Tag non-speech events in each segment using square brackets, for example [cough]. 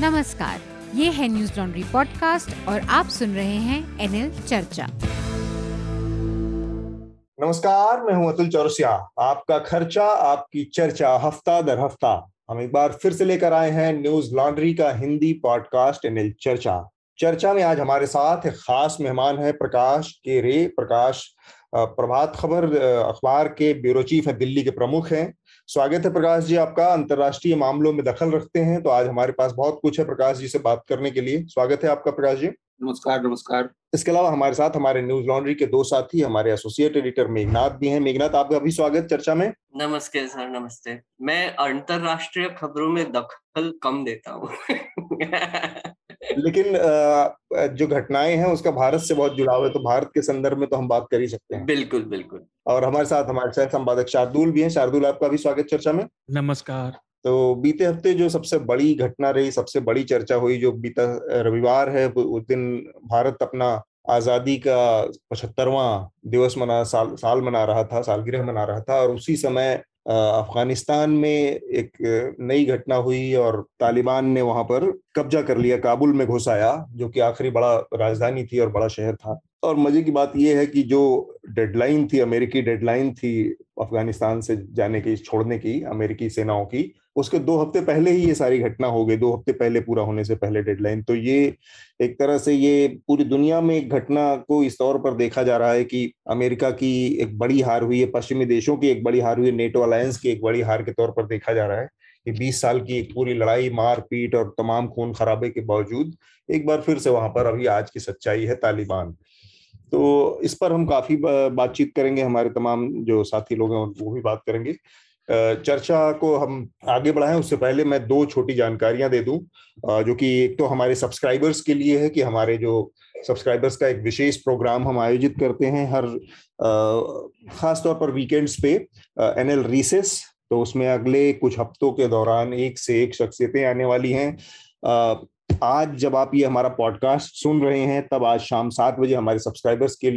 नमस्कार, ये है न्यूज़ लॉन्ड्री पॉडकास्ट और आप सुन रहे हैं एनएल चर्चा। नमस्कार, मैं हूँ अतुल चौरसिया। आपका खर्चा, आपकी चर्चा, हफ़्ता दर हफ़्ता। हम एक बार फिर से लेकर आए हैं न्यूज़ लॉन्ड्री का हिंदी पॉडकास्ट एनएल चर्चा। चर्चा में आज हमारे साथ एक खास मेहमान है, प्रकाश के रे, प्रकाश प्रभात खबर अखबार के ब्यूरो चीफ है, दिल्ली के प्रमुख हैं। स्वागत है प्रकाश जी आपका। अंतरराष्ट्रीय मामलों में दखल रखते हैं तो आज हमारे पास बहुत कुछ है प्रकाश जी से बात करने के लिए। स्वागत है आपका प्रकाश जी। नमस्कार नमस्कार। इसके अलावा हमारे साथ हमारे न्यूज़ लॉन्ड्री के दो साथी हमारे एसोसिएट एडिटर मेघनाथ भी हैं। मेघनाथ आपका भी स्वागत चर्चा में? नमस्ते सर नमस्ते। मैं अंतरराष्ट्रीय खबरों में दखल कम देता हूँ। [laughs] लेकिन जो घटनाएँ हैं उसका भारत से बहुत जुड़ाव है तो भारत के संदर्भ में तो हम बात कर ही सकते हैं। बिल्कुल बिल्कुल। और हमारे साथ हमारे सह संपादक शार्दुल भी हैं। शार्दुल आपका भी स्वागत चर्चा में? नमस्कार। तो बीते हफ़्ते जो सबसे बड़ी घटना रही सबसे बड़ी चर्चा हुई जो बीता रविवार है उस दिन भारत अपना आज़ादी का पचहत्तरवा दिवस मना साल साल मना रहा था सालगिरह मना रहा था और उसी समय अफ़गानिस्तान में एक नई घटना हुई और तालिबान ने वहाँ पर कब्जा कर लिया, काबुल में घुस आया जो कि आखिरी बड़ा राजधानी थी और बड़ा शहर था। और मज़े की बात यह है कि जो डेडलाइन थी, अमेरिकी डेडलाइन थी अफ़गानिस्तान से जाने की, छोड़ने की, अमेरिकी सेनाओं की उसके दो हफ़्ते पहले ही ये सारी घटना हो गई, दो हफ़्ते पहले पूरा होने से पहले डेडलाइन तो ये एक तरह से ये पूरी दुनिया में एक घटना को इस तौर पर देखा जा रहा है कि अमेरिका की एक बड़ी हार हुई है, पश्चिमी देशों की एक बड़ी हार हुई है नेटो अलायंस की एक बड़ी हार के तौर पर देखा जा रहा है कि 20 साल की एक पूरी लड़ाई मार पीट और तमाम खून खराबे के बावजूद एक बार फिर से वहाँ पर अभी आज की सच्चाई है, तालिबान। तो इस पर हम काफ़ी बातचीत करेंगे, हमारे तमाम जो साथी लोग हैं वो भी बात करेंगे। चर्चा को हम आगे बढ़ाएँ, उससे पहले मैं दो छोटी जानकारियाँ दे दूँ जो कि एक तो हमारे सब्सक्राइबर्स के लिए है कि हमारे जो सब्सक्राइबर्स का एक विशेष प्रोग्राम हम आयोजित करते हैं हर खास तौर पर वीकेंड्स पे एनएल रिसेस तो उसमें अगले कुछ हफ्तों के दौरान एक से एक शख्सियतें आने वाली हैं। आज जब आप ये हमारा पॉडकास्ट सुन रहे हैं, तब आज शाम सात बजे हमारे सब्सक्राइबर्स के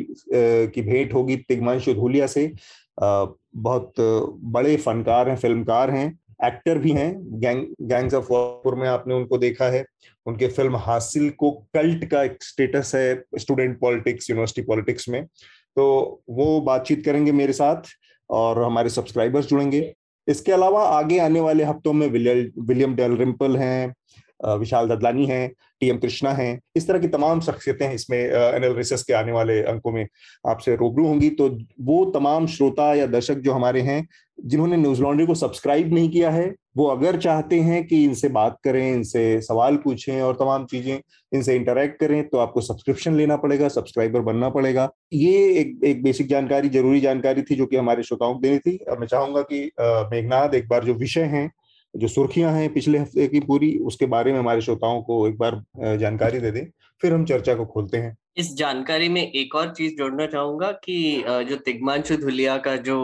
की भेंट होगी तिगमांशु धूलिया से। बहुत बड़े फनकार हैं, फिल्मकार हैं, एक्टर भी हैं, गैंग, गैंग्स ऑफ़ वारपुर में आपने उनको देखा है। उनके फ़िल्म हासिल को कल्ट का एक स्टेटस है स्टूडेंट पॉलिटिक्स, यूनिवर्सिटी पॉलिटिक्स में। तो वो बातचीत करेंगे मेरे साथ और हमारे सब्सक्राइबर्स जुड़ेंगे। इसके अलावा आगे आने वाले हफ्तों में विलियम डेल रिम्पल हैं विशाल ददलानी हैं टी एम कृष्णा हैं, इस तरह की तमाम शख्सियतें इसमें एनालिसिस के आने वाले अंकों में आपसे रूबरू होंगी। तो वो तमाम श्रोता या दर्शक जो हमारे हैं, जिन्होंने न्यूज़ लॉन्ड्री को सब्सक्राइब नहीं किया है, वो अगर चाहते हैं कि इनसे बात करें, इनसे सवाल पूछें और तमाम चीज़ें इनसे इंटरेक्ट करें तो आपको सब्सक्रिप्शन लेना पड़ेगा, सब्सक्राइबर बनना पड़ेगा। ये एक एक बेसिक जानकारी, ज़रूरी जानकारी थी जो कि हमारे श्रोताओं को देनी थी। अब मैं चाहूँगा कि मेघनाथ एक बार जो विषय हैं जो सुर्खियाँ हैं पिछले हफ़्ते की पूरी, उसके बारे में हमारे श्रोताओं को एक बार जानकारी दे दें, फिर हम चर्चा को खोलते हैं। इस जानकारी में एक और चीज़ जोड़ना चाहूँगा कि जो तिगमांशु धुलिया का जो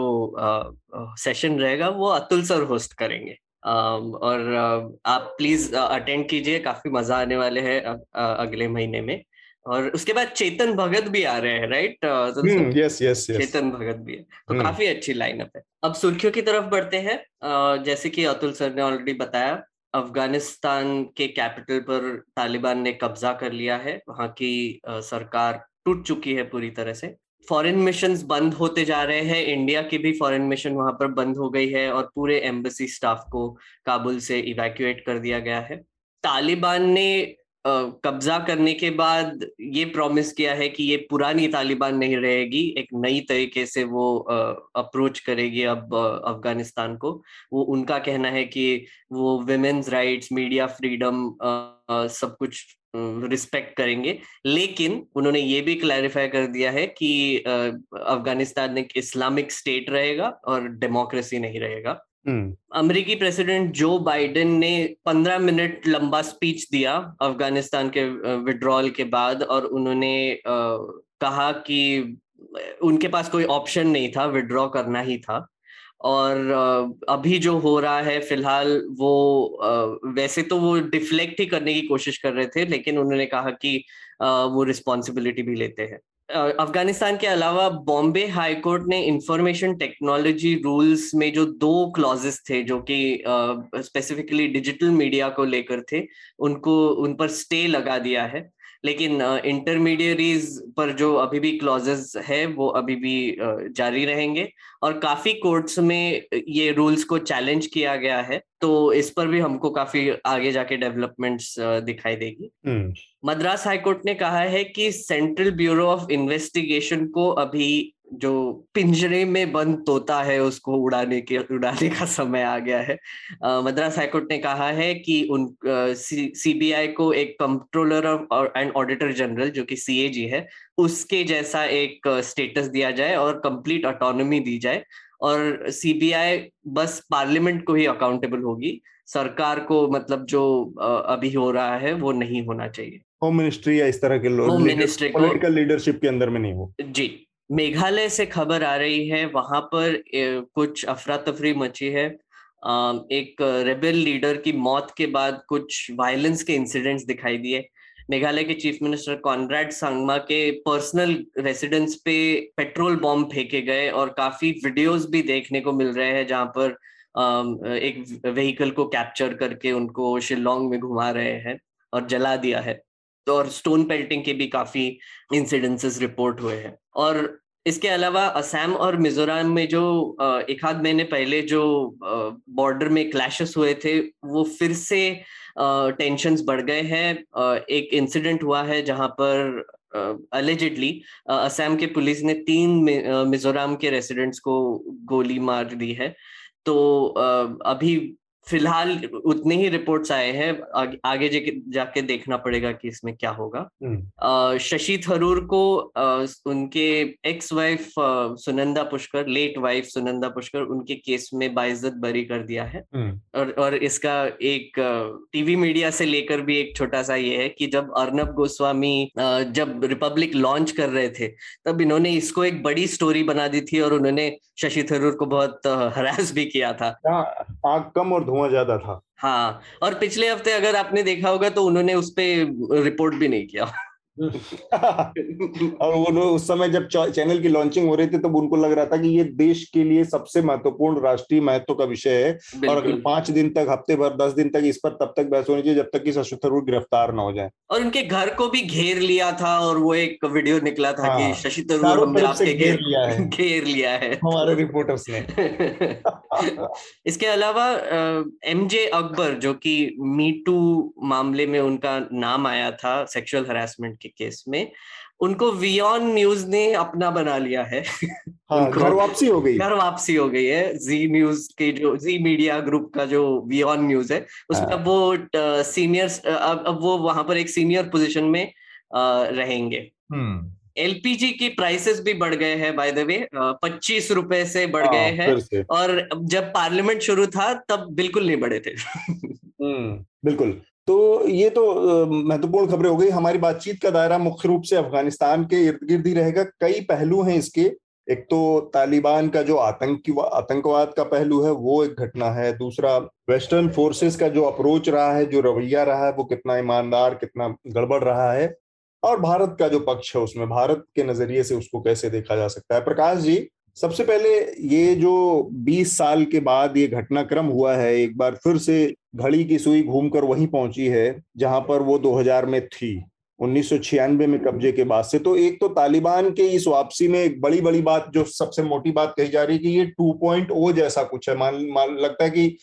सेशन रहेगा, वो अतुल सर होस्ट करेंगे। और आप प्लीज़ अटेंड कीजिए, काफ़ी मज़ा आने वाले हैं अगले महीने में। और उसके बाद चेतन भगत भी आ रहे हैं राइट तो यस यस चेतन भगत भी है। तो hmm. काफ़ी अच्छी लाइनअप है। अब सुर्खियों की तरफ़ बढ़ते हैं। जैसे कि अतुल सर ने ऑलरेडी बताया अफ़गानिस्तान के कैपिटल पर तालिबान ने कब्जा कर लिया है। वहाँ की सरकार टूट चुकी है पूरी तरह से। फॉरेन मिशन बंद होते जा रहे हैं। इंडिया की भी फॉरेन मिशन वहाँ पर बंद हो गई है और पूरे एम्बेसी स्टाफ को काबुल से इवैक्यूएट कर दिया गया है। तालिबान ने कब्जा करने के बाद ये प्रॉमिस किया है कि ये पुरानी तालिबान नहीं रहेगी, एक नई तरीके से वो अप्रोच करेगी अब अफ़गानिस्तान को वो उनका कहना है कि वो विमेन्स राइट्स मीडिया फ्रीडम सब कुछ रिस्पेक्ट करेंगे लेकिन उन्होंने ये भी क्लैरिफाई कर दिया है कि अफ़गानिस्तान एक इस्लामिक स्टेट रहेगा और डेमोक्रेसी नहीं रहेगा। अमेरिकी प्रेसिडेंट जो बाइडेन ने पंद्रह मिनट लंबा स्पीच दिया अफ़गानिस्तान के विड्रॉल के बाद और उन्होंने कहा कि उनके पास कोई ऑप्शन नहीं था विड्रॉ करना ही था। और अभी जो हो रहा है फ़िलहाल वो वैसे तो वो डिफ्लेक्ट ही करने की कोशिश कर रहे थे, लेकिन उन्होंने कहा कि वो रिस्पॉन्सिबिलिटी भी लेते हैं। अफ़गानिस्तान के अलावा बॉम्बे हाई कोर्ट ने इंफॉर्मेशन टेक्नोलॉजी रूल्स में जो दो क्लॉजेस थे, जो कि स्पेसिफिकली डिजिटल मीडिया को लेकर थे, उनको, उन पर स्टे लगा दिया है। लेकिन इंटरमीडियरीज uh, पर जो अभी भी क्लॉजेस है वो अभी भी uh, जारी रहेंगे और काफ़ी कोर्ट्स में ये रूल्स को चैलेंज किया गया है तो इस पर भी हमको काफ़ी आगे जाके डेवलपमेंट्स uh, दिखाई देगी हम्म। मद्रास हाईकोर्ट ने कहा है कि सेंट्रल ब्यूरो ऑफ़ इन्वेस्टिगेशन को अभी जो पिंजरे में बंद तोता है उसको उड़ाने के उड़ाने का समय आ गया है। मद्रास हाईकोर्ट ने कहा है कि उन सीबीआई को एक कंट्रोलर एंड ऑडिटर जनरल जो कि सीएजी है उसके जैसा एक स्टेटस दिया जाए और कंप्लीट ऑटोनॉमी दी जाए। और सीबीआई बस पार्लियामेंट को ही अकाउंटेबल होगी। सरकार को मतलब जो अभी हो रहा है वो नहीं होना चाहिए। होम मिनिस्ट्री या इस तरह के लोग मिनिस्ट्री लीडरशिप के अंदर में नहीं हो। जी। मेघालय से खबर आ रही है, वहाँ पर कुछ अफरा तफरी मची है। एक रेबेल लीडर की मौत के बाद कुछ वायलेंस के इंसिडेंट्स दिखाई दिए। मेघालय के चीफ मिनिस्टर कॉनराड संगमा के पर्सनल रेसिडेंस पे पेट्रोल बॉम्ब फेंके गए और काफ़ी वीडियोस भी देखने को मिल रहे हैं, जहाँ पर एक व्हीकल को कैप्चर करके उनको शिलोंग में घुमा रहे हैं और जला दिया है। और स्टोन पेल्टिंग के भी काफ़ी इंसिडेंसेस रिपोर्ट हुए हैं। और इसके अलावा असम और मिजोरम में जो एक आध महीने पहले जो बॉर्डर में क्लैशेस हुए थे, वो फिर से टेंशन्स बढ़ गए हैं। एक इंसिडेंट हुआ है जहाँ पर अलेजिडली असम के पुलिस ने तीन मिजोरम के रेसिडेंट्स को गोली मार दी है। तो अभी फ़िलहाल उतने ही रिपोर्ट्स आए हैं आगे, आगे जाके देखना पड़ेगा कि इसमें क्या होगा हम्म। शशि थरूर को उनके ex wife Sunanda Pushkar late wife Sunanda Pushkar उनके केस में बाइज्जत बरी कर दिया है हम्म। और और इसका एक टीवी मीडिया से लेकर भी एक छोटा सा ये है कि जब अर्नब गोस्वामी जब रिपब्लिक लॉन्च कर रहे थे तब इन्होंने इसको एक बड़ी स्टोरी बना दी थी और उन्होंने शशि थरूर को बहुत हरास [laughs] भी किया था आग कम और धुआँ ज़्यादा था। हाँ और पिछले हफ़्ते अगर आपने देखा होगा तो उन्होंने उस पर रिपोर्ट भी नहीं किया। और वो उस समय जब चैनल की लॉन्चिंग हो रही थी तब उनको लग रहा था कि ये देश के लिए सबसे महत्वपूर्ण राष्ट्रीय महत्व का विषय है। और अगर पाँच दिन तक हफ़्ते भर दस दिन तक इस पर तब तक बहस होनी चाहिए जब तक कि शशि थरूर गिरफ़्तार ना हो जाए। और उनके घर को भी घेर लिया था और वो एक वीडियो निकला था हाँ, कि शशि थरूर आपके घेर लिया है। [laughs] घेर लिया है। हमारे रिपोर्टर्स ने। [laughs] इसके अलावा एम जे अकबर जो कि मीटू मामले में उनका नाम आया था सेक्सुअल हरासमेंट के केस में उनको वियन न्यूज़ ने अपना बना लिया है। [laughs] हाँ, घर वापसी हो गई। घर वापसी हो गई है। जी न्यूज़ के जो जी मीडिया ग्रुप का जो वियन न्यूज़ है उसमें हाँ. वो सीनियर अब, अब वो वहाँ पर एक सीनियर पोजीशन में रहेंगे। LPG hmm. की प्राइसेस भी बढ़ गए हैं बाय द वे पच्चीस रुपए से बढ़ गए हाँ, हैं और जब पार्लियामेंट शुरू था तब बिल्कुल नहीं बढ़े थे। हम्म, बिल्कुल। तो ये तो महत्वपूर्ण खबरें हो गई। हमारी बातचीत का दायरा मुख्य रूप से अफ़गानिस्तान के इर्द गिर्द ही रहेगा। कई पहलू हैं इसके। एक तो तालिबान का जो आतंकी आतंकवाद का पहलू है, वो एक घटना है। दूसरा, वेस्टर्न फोर्सेस का जो अप्रोच रहा है, जो रवैया रहा है, वो कितना ईमानदार, कितना गड़बड़ रहा है। और भारत का जो पक्ष है, उसमें भारत के नज़रिए से उसको कैसे देखा जा सकता है? प्रकाश जी सबसे पहले ये जो 20 साल के बाद ये घटनाक्रम हुआ है, एक बार फिर से घड़ी की सुई घूमकर वहीं पहुँची है, जहाँ पर वो 2000 में थी, उन्नीस सौ छियानवे में कब्जे के बाद से। तो एक तो तालिबान के इस वापसी में एक बड़ी बड़ी बात, जो सबसे मोटी बात कही जा रही है कि ये टू पॉइंट ओ जैसा कुछ है। मान मान, लगता है कि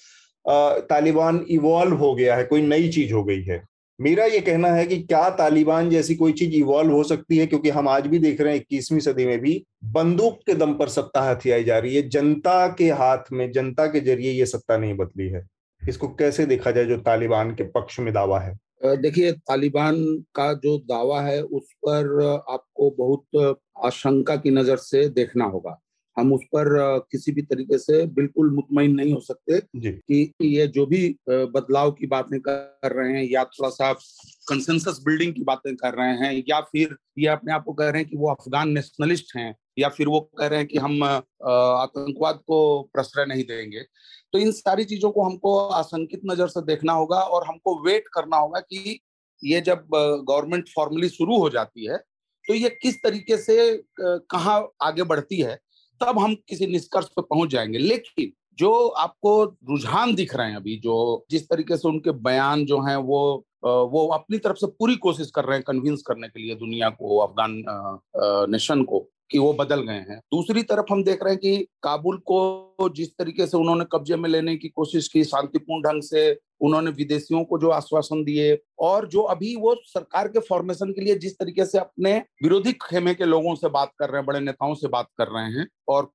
तालिबान इवॉल्व हो गया है, कोई नई चीज़ हो गई है। मेरा ये कहना है कि क्या तालिबान जैसी कोई चीज़ इवॉल्व हो सकती है? क्योंकि हम आज भी देख रहे हैं इक्कीसवीं सदी में भी बंदूक के दम पर सत्ता हथियाई जा रही है। जनता के हाथ में, जनता के ज़रिए ये सत्ता नहीं बदली है। इसको कैसे देखा जाए जो तालिबान के पक्ष में दावा है? देखिए, तालिबान का जो दावा है, उस पर आपको बहुत आशंका की नज़र से देखना होगा। हम उस पर किसी भी तरीके से बिल्कुल मुतमिन नहीं हो सकते कि ये जो भी बदलाव की बातें कर रहे हैं या थोड़ा सा कंसेंसस बिल्डिंग की बातें कर रहे हैं या फिर ये अपने आप को कह रहे हैं कि वो अफगान नेशनलिस्ट हैं या फिर वो कह रहे हैं कि हम आतंकवाद को प्रश्रय नहीं देंगे। तो इन सारी चीज़ों को हमको आशंकित नज़र से देखना होगा और हमको वेट करना होगा कि ये जब गवर्नमेंट फॉर्मली शुरू हो जाती है तो ये किस तरीके से कहाँ आगे बढ़ती है। तब हम किसी निष्कर्ष पर पहुँच जाएँगे। लेकिन जो आपको रुझान दिख रहे हैं अभी, जो जिस तरीके से उनके बयान जो हैं वो वो अपनी तरफ़ से पूरी कोशिश कर रहे हैं कन्विंस करने के लिए दुनिया को, अफगान नेशन को कि वो बदल गए हैं। दूसरी तरफ़ हम देख रहे हैं कि काबुल को जिस तरीके से उन्होंने कब्जे में लेने की कोशिश की, शांतिपूर्ण ढंग से उन्होंने विदेशियों को जो आश्वासन दिए और जो अभी वो सरकार के फॉर्मेशन के लिए जिस तरीके से अपने विरोधी खेमे के लोगों से बात कर रहे हैं, बड़े नेताओं से बात कर रहे हैं और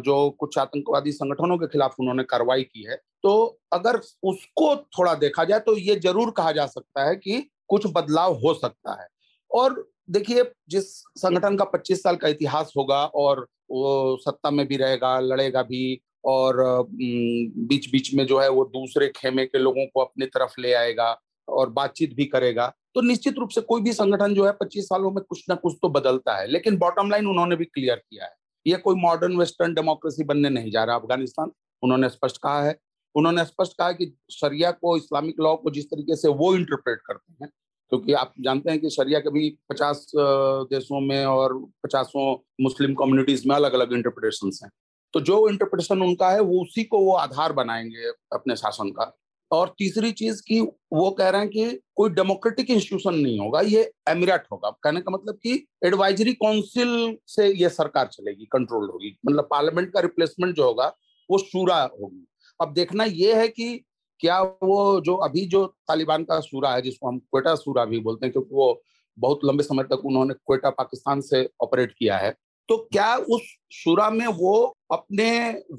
जो कुछ आतंकवादी संगठनों के खिलाफ उन्होंने कार्रवाई की है तो अगर उसको थोड़ा देखा जाए तो ये ज़रूर कहा जा सकता है कि कुछ बदलाव हो सकता है। और देखिए, जिस संगठन का 25 साल का इतिहास होगा और वो सत्ता में भी रहेगा, लड़ेगा भी और बीच बीच में जो है वो दूसरे खेमे के लोगों को अपनी तरफ़ ले आएगा और बातचीत भी करेगा तो निश्चित रूप से कोई भी संगठन जो है 25 सालों में कुछ ना कुछ तो बदलता है, लेकिन बॉटम लाइन उन्होंने भी क्लियर किया है। ये कोई मॉडर्न वेस्टर्न डेमोक्रेसी बनने नहीं जा रहा अफ़गानिस्तान, उन्होंने स्पष्ट कहा है। उन्होंने स्पष्ट कहा कि शरिया को, इस्लामिक लॉ को जिस तरीके से वो इंटरप्रेट करते हैं क्योंकि आप जानते हैं कि शरिया के भी पचास देशों में और पचासों मुस्लिम कम्युनिटीज में अलग अलग इंटरप्रिटेशन हैं। तो जो इंटरप्रिटेशन उनका है, वो उसी को वो आधार बनाएँगे अपने शासन का। और तीसरी चीज़ की वो कह रहे हैं कि कोई डेमोक्रेटिक इंस्टीट्यूशन नहीं होगा, ये एमिरेट होगा। कहने का मतलब कि एडवाइजरी काउंसिल से ये सरकार चलेगी कंट्रोल होगी। मतलब पार्लियामेंट का रिप्लेसमेंट जो होगा, वो शूरा होगी। अब देखना ये है कि क्या वो जो अभी जो तालिबान का सूरा है, जिसको हम क्वेटा सूरा भी बोलते हैं, क्योंकि वो बहुत लंबे समय तक उन्होंने क्वेटा पाकिस्तान से ऑपरेट किया है तो क्या उस सूरा में वो अपने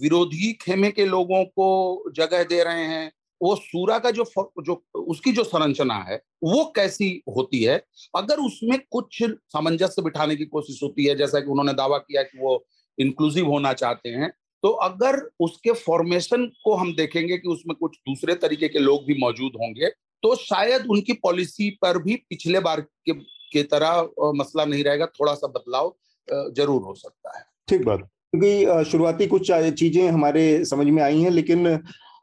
विरोधी खेमे के लोगों को जगह दे रहे हैं? वो सूरा का जो जो, उसकी जो संरचना है, वो कैसी होती है? अगर उसमें कुछ सामंजस्य बिठाने की कोशिश होती है, जैसा कि उन्होंने दावा किया कि वो इंक्लूसिव होना चाहते हैं तो अगर उसके फॉर्मेशन को हम देखेंगे कि उसमें कुछ दूसरे तरीके के लोग भी मौजूद होंगे तो शायद उनकी पॉलिसी पर भी पिछले बार के, के तरह मसला नहीं रहेगा थोड़ा सा बदलाव ज़रूर हो सकता है। ठीक बात। क्योंकि शुरुआती कुछ चीज़ें हमारे समझ में आई हैं लेकिन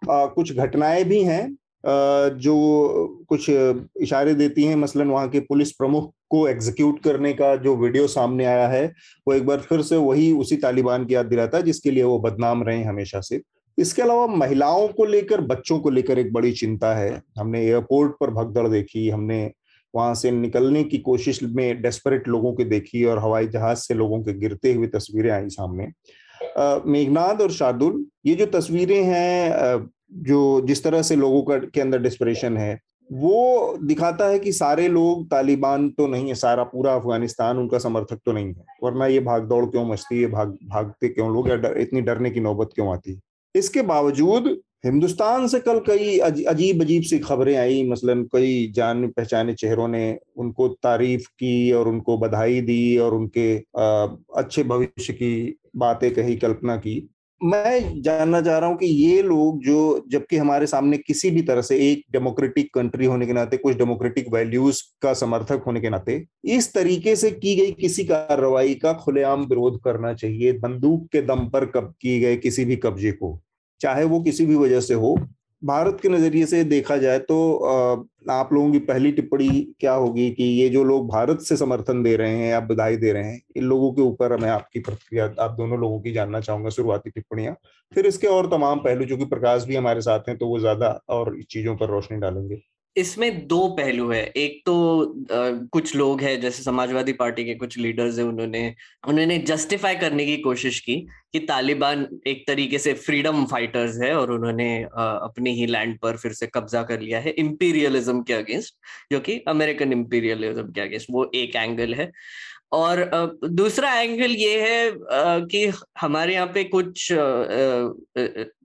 कुछ घटनाएँ भी हैं जो कुछ इशारे देती हैं, मसलन वहाँ के पुलिस प्रमुख को एग्जीक्यूट करने का जो वीडियो सामने आया है, वो एक बार फिर से वही उसी तालिबान की याद दिलाता है, जिसके लिए वो बदनाम रहे हमेशा से। इसके अलावा महिलाओं को लेकर, बच्चों को लेकर एक बड़ी चिंता है। हमने एयरपोर्ट पर भगदड़ देखी, हमने वहाँ से निकलने की कोशिश में डेस्परेट लोगों की देखी और हवाई जहाज़ से लोगों के गिरते हुए तस्वीरें आई सामने। मेघनाथ और शार्दुल, ये जो तस्वीरें हैं जो जिस तरह से लोगों का के अंदर डिस्परेशन है वो दिखाता है कि सारे लोग तालिबान तो नहीं है सारा पूरा अफ़गानिस्तान उनका समर्थक तो नहीं है। वरना ये भाग दौड़ क्यों मचती है भाग भागते क्यों लोग डर, इतनी डरने की नौबत क्यों आती है? इसके बावजूद हिंदुस्तान से कल कई अजीब अजीब सी खबरें आई। मसलन कई जान पहचाने चेहरों ने उनको तारीफ़ की और उनको बधाई दी और उनके अच्छे भविष्य की बातें कही कल्पना की। मैं जानना चाह रहा हूँ कि ये लोग जो, जबकि हमारे सामने किसी भी तरह से एक डेमोक्रेटिक कंट्री होने के नाते, कुछ डेमोक्रेटिक वैल्यूज़ का समर्थक होने के नाते, इस तरीके से की गई किसी कार्रवाई का खुलेआम विरोध करना चाहिए, बंदूक के दम पर कब किए गए किसी भी कब्जे को, चाहे वो किसी भी वजह से हो भारत के नज़रिए से देखा जाए तो आप लोगों की पहली टिप्पणी क्या होगी कि ये जो लोग भारत से समर्थन दे रहे हैं या बधाई दे रहे हैं, इन लोगों के ऊपर मैं आपकी प्रतिक्रिया, आप दोनों लोगों की जानना चाहूँगा शुरुआती टिप्पणियाँ। फिर इसके और तमाम पहलू, जो कि प्रकाश भी हमारे साथ हैं तो वो ज़्यादा और चीज़ों पर रोशनी डालेंगे। इसमें दो पहलू है। एक तो आ, कुछ लोग हैं जैसे समाजवादी पार्टी के कुछ लीडर्स हैं उन्होंने उन्होंने जस्टिफाई करने की कोशिश की कि तालिबान एक तरीके से फ्रीडम फाइटर्स है और उन्होंने अपनी ही लैंड पर फिर से कब्जा कर लिया है इंपीरियलिज्म के अगेंस्ट जो कि अमेरिकन इंपीरियलिज्म के अगेंस्ट वो एक एंगल है। और दूसरा एंगल ये है कि हमारे यहाँ पे कुछ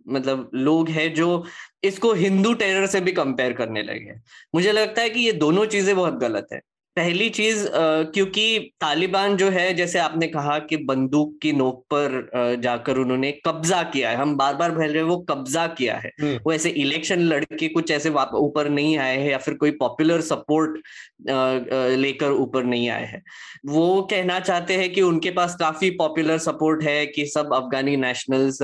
मतलब लोग हैं जो इसको हिंदू टेरर से भी कंपेयर करने लगे हैं। मुझे लगता है कि ये दोनों चीज़ें बहुत गलत है। पहली चीज़ क्योंकि तालिबान जो है जैसे आपने कहा कि बंदूक की नोक पर जाकर उन्होंने कब्जा किया है हम बार बार बोल रहे वो कब्जा किया है हम्म। वो ऐसे इलेक्शन लड़के कुछ ऐसे ऊपर नहीं आए हैं या फिर कोई पॉपुलर सपोर्ट लेकर ऊपर नहीं आए हैं वो कहना चाहते हैं कि उनके पास काफ़ी पॉपुलर सपोर्ट है कि सब अफगानी नेशनल्स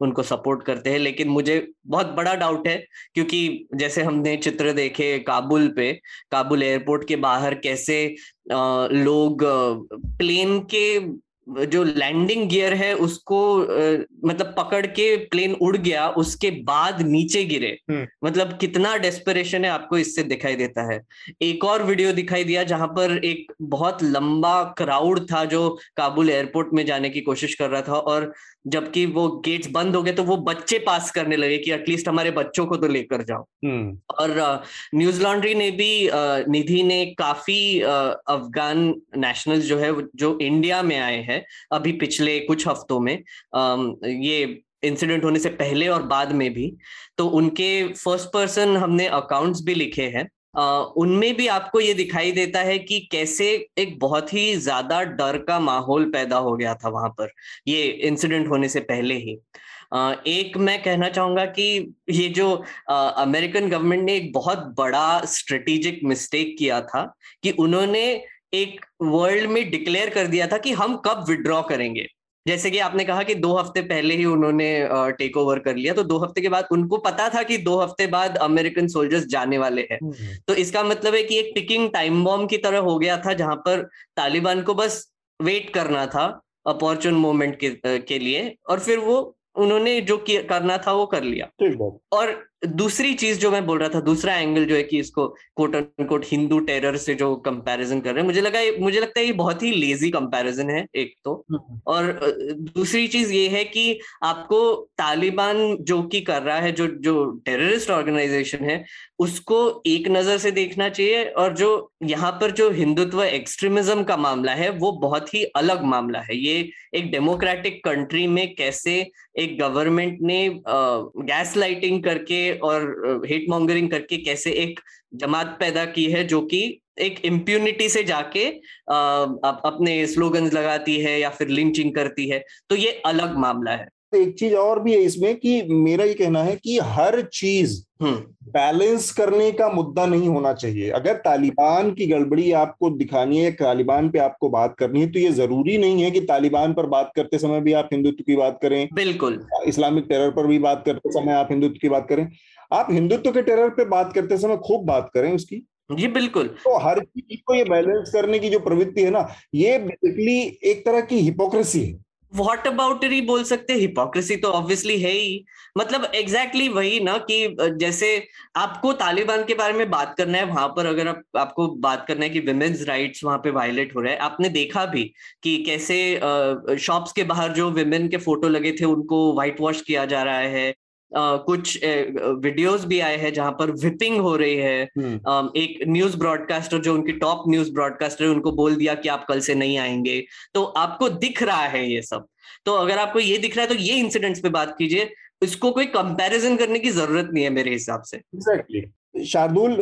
उनको सपोर्ट करते हैं लेकिन मुझे बहुत बड़ा डाउट है क्योंकि जैसे हमने चित्र देखे काबुल पे काबुल एयरपोर्ट के बाहर कैसे लोग प्लेन के जो लैंडिंग गियर है उसको मतलब पकड़ के प्लेन उड़ गया उसके बाद नीचे गिरे हम्म। मतलब कितना डेस्परेशन है आपको इससे दिखाई देता है एक और वीडियो दिखाई दिया जहाँ पर एक बहुत लंबा क्राउड था जो काबुल एयरपोर्ट में जाने की कोशिश कर रहा था और जबकि वो गेट्स बंद हो गए तो वो बच्चे पास करने लगे कि एटलीस्ट हमारे बच्चों को तो लेकर जाओ हम्म। और न्यूज़ लॉन्ड्री ने भी निधि ने काफ़ी अफगान नेशनल्स जो है जो इंडिया में आए हैं अभी पिछले कुछ हफ्तों में ये इंसिडेंट होने से पहले और बाद में भी तो उनके फ़र्स्ट पर्सन हमने अकाउंट्स भी लिखे हैं उनमें भी आपको ये दिखाई देता है कि कैसे एक बहुत ही ज़्यादा डर का माहौल पैदा हो गया था वहाँ पर, ये इंसिडेंट होने से पहले ही। एक मैं कहना चाहूँगा कि ये जो अमेरिकन गवर्नमेंट ने एक बहुत बड़ा स्ट्रेटेजिक मिस्टेक किया था कि उन्होंने एक वर्ल्ड में डिक्लेयर कर दिया था कि हम कब विड्रॉ करेंगे। जैसे कि आपने कहा कि दो हफ़्ते पहले ही उन्होंने टेक ओवर कर लिया तो दो हफ़्ते के बाद उनको पता था कि दो हफ़्ते बाद अमेरिकन सोल्जर्स जाने वाले हैं। हम्म। तो इसका मतलब है कि एक टिकिंग टाइम बॉम्ब की तरह हो गया था जहाँ पर तालिबान को बस वेट करना था अपॉर्चुन मोमेंट के, के लिए और फिर वो उन्होंने जो करना था वो कर लिया। और दूसरी चीज़ जो मैं बोल रहा था दूसरा एंगल जो है कि इसको कोट कोट हिंदू टेरर से जो कंपैरिजन कर रहे हैं मुझे लगा मुझे लगता है ये बहुत ही लेजी कंपैरिजन है एक तो हम्म। और दूसरी चीज़ ये है कि आपको तालिबान जो कि कर रहा है जो जो टेररिस्ट ऑर्गेनाइजेशन है उसको एक नज़र से देखना चाहिए और जो यहाँ पर जो हिंदुत्व एक्सट्रीमिज्म का मामला है, वो बहुत ही अलग मामला है। ये एक डेमोक्रेटिक कंट्री में कैसे एक गवर्नमेंट ने गैस लाइटिंग करके और हेट मॉन्गरिंग करके कैसे एक जमात पैदा की है, जो कि एक इम्प्यूनिटी से जाके अपने स्लोगन्स लगाती है या फिर लिंचिंग करती है तो ये अलग मामला है। एक चीज़ और भी है इसमें कि मेरा ये कहना है कि हर चीज़ बैलेंस करने का मुद्दा नहीं होना चाहिए। अगर तालिबान की गड़बड़ी आपको दिखानी है तालिबान पे आपको बात करनी है तो ये ज़रूरी नहीं है कि तालिबान पर बात करते समय भी आप हिंदुत्व की बात करें। बिल्कुल। इस्लामिक टेरर पर भी बात करते समय आप हिंदुत्व की बात करें। आप हिंदुत्व के टेरर पे बात करते समय खूब बात करें उसकी। जी बिल्कुल। तो हर चीज़ को ये बैलेंस करने की जो प्रवृत्ति है ना ये बेसिकली एक तरह की हिपोक्रेसी है। वॉट अबाउटरी बोल सकते हिपोक्रेसी तो ऑब्वियसली है ही। मतलब एग्जैक्टली exactly वही ना कि जैसे आपको तालिबान के बारे में बात करना है वहाँ पर अगर आप, आपको बात करना है कि विमेन्स राइट्स वहाँ पे वायलेट हो रहा है आपने देखा भी कि कैसे शॉप्स के बाहर जो विमेन के फ़ोटो लगे थे उनको व्हाइट वॉश किया जा रहा है। Uh, कुछ वीडियोस भी आए हैं जहाँ पर विपिंग हो रही है। uh, एक न्यूज़ ब्रॉडकास्टर जो उनकी टॉप न्यूज़ ब्रॉडकास्टर उनको बोल दिया कि आप कल से नहीं आएँगे। तो आपको दिख रहा है ये सब। तो अगर आपको ये दिख रहा है तो ये इंसिडेंट्स पे बात कीजिए। इसको कोई कंपैरिजन करने की ज़रूरत नहीं है मेरे हिसाब से। Exactly exactly. शार्दुल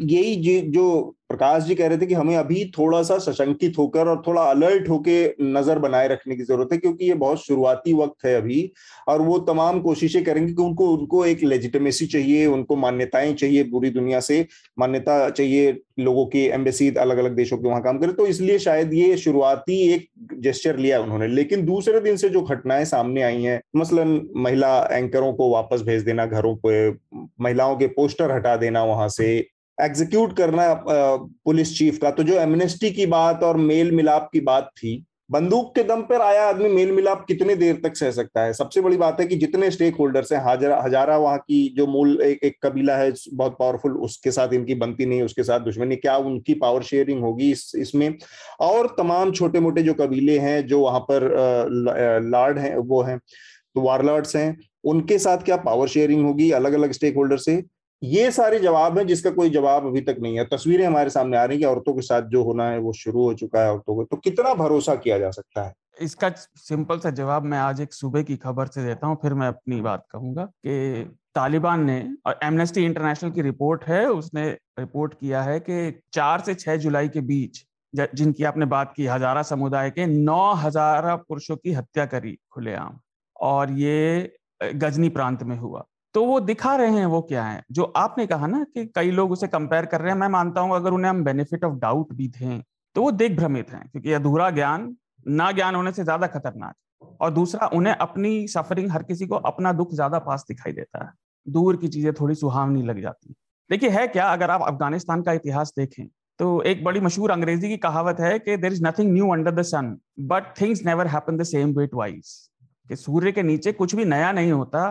यही जो प्रकाश जी कह रहे थे कि हमें अभी थोड़ा सा सशंकित होकर और थोड़ा अलर्ट होके नज़र बनाए रखने की ज़रूरत है, क्योंकि ये बहुत शुरुआती वक्त है अभी, और वो तमाम कोशिशें करेंगे कि उनको उनको एक लेजिटमेसी चाहिए, उनको मान्यताएँ चाहिए पूरी दुनिया से, मान्यता चाहिए लोगों के एम्बेसी अलग अलग देशों के वहाँ काम करे। तो इसलिए शायद ये शुरुआती एक जेस्चर लिया उन्होंने। लेकिन दूसरे दिन से जो घटनाएँ सामने आई हैं, मसलन महिला एंकरों को वापस भेज देना, घरों पर महिलाओं के पोस्टर हटा देना वहाँ से एग्जीक्यूट करना पुलिस चीफ का। तो जो एमनेस्टी की बात और मेल मिलाप की बात थी बंदूक के दम पर आया आदमी मेल मिलाप कितने देर तक सह सकता है? सबसे बड़ी बात है कि जितने स्टेक होल्डर्स हैं हजारा हजारा वहाँ की जो मूल एक, एक कबीला है बहुत पावरफुल उसके साथ इनकी बनती नहीं उसके साथ दुश्मनी क्या उनकी पावर शेयरिंग होगी इस इसमें? और तमाम छोटे मोटे जो कबीले हैं जो वहाँ पर लार्ड हैं वो हैं तो वारलॉर्ड्स हैं उनके साथ क्या पावर शेयरिंग होगी? अलग अलग स्टेक होल्डर से? ये सारे जवाब हैं जिसका कोई जवाब अभी तक नहीं है। तस्वीरें हमारे सामने आ रही कि औरतों के साथ जो होना है, वो शुरू हो चुका है औरतों को। तो कितना भरोसा किया जा सकता है? इसका सिंपल सा जवाब मैं आज एक सुबह की खबर से देता हूँ, फिर मैं अपनी बात कहूँगा कि तालिबान ने, और एमनेस्टी इंटरनेशनल की रिपोर्ट है, उसने रिपोर्ट किया है कि चार से छह जुलाई के बीच जिनकी आपने बात की, हजारा समुदाय के नौ हज़ार पुरुषों की हत्या करी खुलेआम। और ये गजनी प्रांत में हुआ। तो वो दिखा रहे हैं वो क्या है? जो आपने कहा ना कि कई लोग उसे कंपेयर कर रहे हैं, मैं मानता हूँ अगर उन्हें हम बेनिफिट ऑफ़ डाउट भी दें तो वो देख भ्रमित हैं, क्योंकि अधूरा ज्ञान, ना ज्ञान होने से ज़्यादा खतरनाक। और दूसरा, उन्हें अपनी सफरिंग हर किसी को अपना दुख ज़्यादा पास दिखाई देता है। दूर की चीज़ें थोड़ी सुहावनी लग जाती देखिए, है क्या, अगर आप अफ़गानिस्तान का इतिहास देखें तो एक बड़ी मशहूर अंग्रेज़ी की कहावत है कि there is nothing new under the sun but things never happen the same way twice कि सूर्य के नीचे कुछ भी नया नहीं होता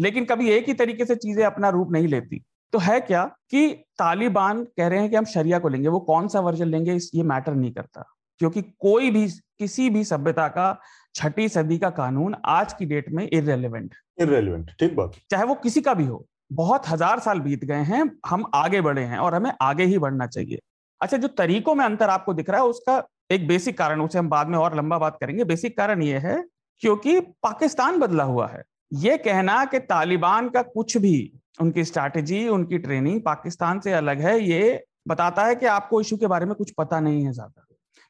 लेकिन कभी एक ही तरीके से चीज़ें अपना रूप नहीं लेती। तो है क्या कि तालिबान कह रहे हैं कि हम शरिया को लेंगे वो कौन सा वर्जन लेंगे इस ये मैटर नहीं करता। क्योंकि कोई भी किसी भी सभ्यता का छठी सदी का कानून आज की डेट में इरेलीवेंट इरेलीवेंट ठीक बात। चाहे वो किसी का भी हो बहुत हज़ार साल बीत गए हैं हम आगे बढ़े हैं और हमें आगे ही बढ़ना चाहिए। अच्छा जो तरीकों में अंतर आपको दिख रहा है उसका एक बेसिक कारण उसे हम बाद में और लंबा बात करेंगे। बेसिक कारण ये है क्योंकि पाकिस्तान बदला हुआ है। ये कहना कि तालिबान का कुछ भी, उनकी स्ट्रैटेजी उनकी ट्रेनिंग पाकिस्तान से अलग है, ये बताता है कि आपको इशू के बारे में कुछ पता नहीं है ज़्यादा।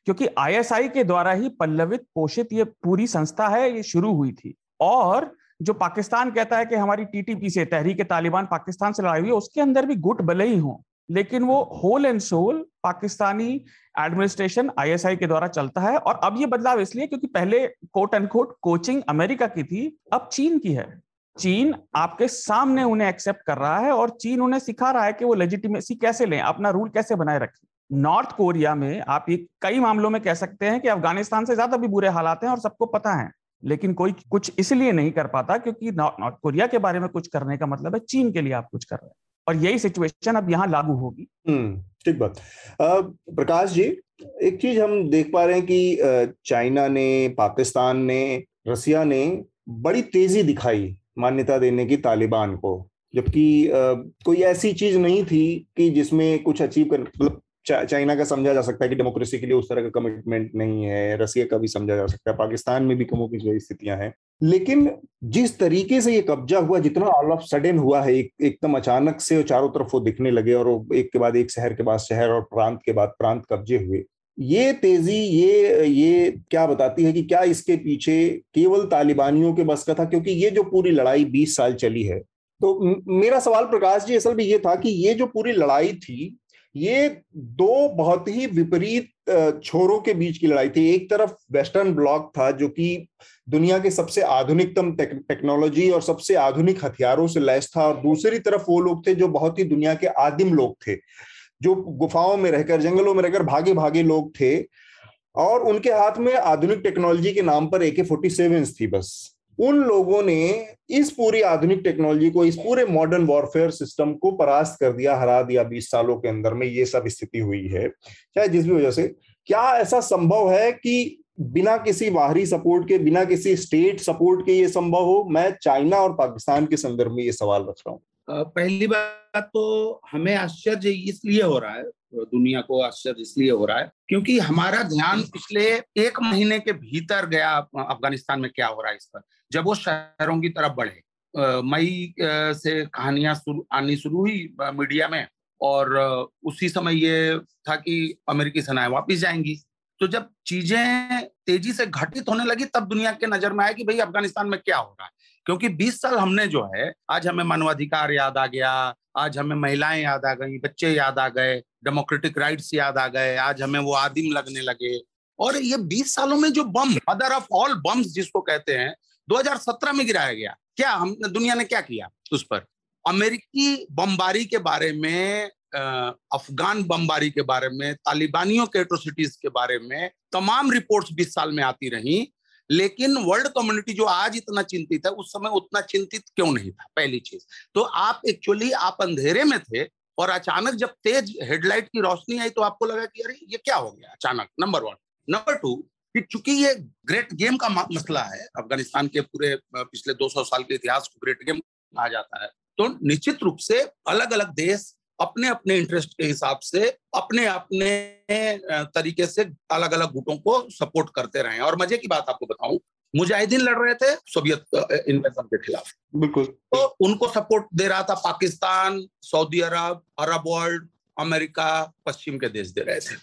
क्योंकि आईएसआई के द्वारा ही पल्लवित, पोषित ये पूरी संस्था है, ये शुरू हुई थी। और जो पाकिस्तान कहता है कि हमारी टीटीपी से तहरीक तालिबान पाकिस्तान से लड़ाई हुई है उसके अंदर भी गुट भले ही हो। लेकिन वो whole and soul Pakistani administration ISI के द्वारा चलता है और अब ये बदलाव इसलिए क्योंकि पहले quote and quote coaching America की थी, अब चीन की है। चीन आपके सामने उन्हें एक्सेप्ट कर रहा है और चीन उन्हें सिखा रहा है कि वो लेजिटिमेसी कैसे लें, अपना रूल कैसे बनाए रखें। नॉर्थ कोरिया में आप ये कई मामलों में कह सकते हैं कि अफ़गानिस्तान से ज़्यादा भी बुरे हालात हैं और सबको पता है, लेकिन कोई कुछ इसलिए नहीं कर पाता क्योंकि नॉर्थ कोरिया के बारे में कुछ करने का मतलब है, चीन के लिए आप कुछ कर रहे हैं। और यही सिचुएशन अब यहाँ लागू होगी। हम्म, ठीक बात। प्रकाश जी एक चीज़ हम देख पा रहे हैं कि चाइना ने पाकिस्तान ने रसिया ने बड़ी तेज़ी दिखाई मान्यता देने की तालिबान को जबकि कोई ऐसी चीज़ नहीं थी कि जिसमें कुछ अचीव कर मतलब चाइना का समझा जा सकता है कि डेमोक्रेसी के लिए उस तरह का कमिटमेंट नहीं है, रसिया का भी समझा जा सकता है, पाकिस्तान में भी कमो की स्थितियाँ हैं। लेकिन जिस तरीके से ये कब्जा हुआ, जितना ऑल ऑफ़ सडन हुआ है, एक, एकदम अचानक से चारों तरफ़ वो दिखने लगे और एक के बाद एक शहर के बाद शहर और प्रांत के बाद प्रांत कब्जे हुए। ये तेज़ी, ये ये क्या बताती है कि क्या इसके पीछे केवल तालिबानियों के बस का था? क्योंकि ये जो पूरी लड़ाई 20 साल चली है तो मेरा सवाल प्रकाश जी असल में ये था कि ये जो पूरी लड़ाई थी ये दो बहुत ही विपरीत छोरों के बीच की लड़ाई थी। एक तरफ़ वेस्टर्न ब्लॉक था, जो कि दुनिया के सबसे आधुनिकतम टेक्नोलॉजी और सबसे आधुनिक हथियारों से लैस था, और दूसरी तरफ़ वो लोग थे जो बहुत ही दुनिया के आदिम लोग थे, जो गुफाओं में रहकर, जंगलों में रहकर भागे भागे लोग थे, और उनके हाथ में आधुनिक टेक्नोलॉजी के नाम पर एके फोर्टी सेवन थी बस। उन लोगों ने इस पूरी आधुनिक टेक्नोलॉजी को, इस पूरे मॉडर्न वॉरफेयर सिस्टम को परास्त कर दिया, हरा दिया बीस सालों के अंदर में, ये सब स्थिति हुई है। चाहे जिस भी वजह से, क्या ऐसा संभव है कि बिना किसी बाहरी सपोर्ट के, बिना किसी स्टेट सपोर्ट के ये संभव हो? मैं चाइना और पाकिस्तान के संदर्भ में ये सवाल रख रहा हूँ। पहली बात तो हमें आश्चर्य इसलिए हो रहा है दुनिया को आश्चर्य इसलिए हो रहा है, क्योंकि हमारा ध्यान पिछले एक महीने के भीतर गया अफ़गानिस्तान में क्या हो रहा है इस पर। जब वो शहरों की तरफ़ बढ़े मई से कहानियाँ शुरू आनी शुरू हुई मीडिया में, और उसी समय ये था कि अमेरिकी सेनाएँ वापस जाएँगी। तो जब चीज़ें तेज़ी से घटित होने लगी, तब दुनिया के नज़र में आया कि भाई अफ़गानिस्तान में क्या हो रहा है। क्योंकि 20 साल हमने जो है, आज हमें मानवाधिकार याद आ गया, आज हमें महिलाएँ याद आ गई, बच्चे याद आ गए डेमोक्रेटिक राइट्स याद आ गए, आज हमें वो आदिम लगने लगे। और ये 20 सालों में जो bomb mother of all bombs जिसको कहते हैं 2017 में गिराया गया। क्या हम, दुनिया ने क्या किया उस पर? अमेरिकी बमबारी के बारे में अफगान बमबारी के बारे में, तालिबानियों के एट्रोसिटीज के बारे में तमाम रिपोर्ट्स 20 साल में आती रही। लेकिन वर्ल्ड कम्युनिटी जो आज इतना चिंतित है, उस समय उतना चिंतित क्यों नहीं था? पहली चीज़। तो आप एक्चुअली आप अंधेरे में थे और अचानक जब तेज हेडलाइट की रोशनी आई तो आपको लगा कि अरे, ये क्या हो गया अचानक? नंबर वन नंबर टू कि चूँकि ये ग्रेट गेम का मसला है, अफ़गानिस्तान के पूरे पिछले 200 साल के इतिहास को ग्रेट गेम कहा जाता है तो निश्चित रूप से अलग अलग देश अपने अपने इंटरेस्ट के हिसाब से अपने अपने तरीके से अलग अलग गुटों को सपोर्ट करते रहे और मज़े की बात आपको बताऊँ मुजाहिदीन लड़ रहे थे सोवियत इन्वेजन के खिलाफ। बिल्कुल। तो उनको सपोर्ट दे रहा था पाकिस्तान सऊदी अरब अरब वर्ल्ड अमेरिका पश्चिम के देश दे रहे थे।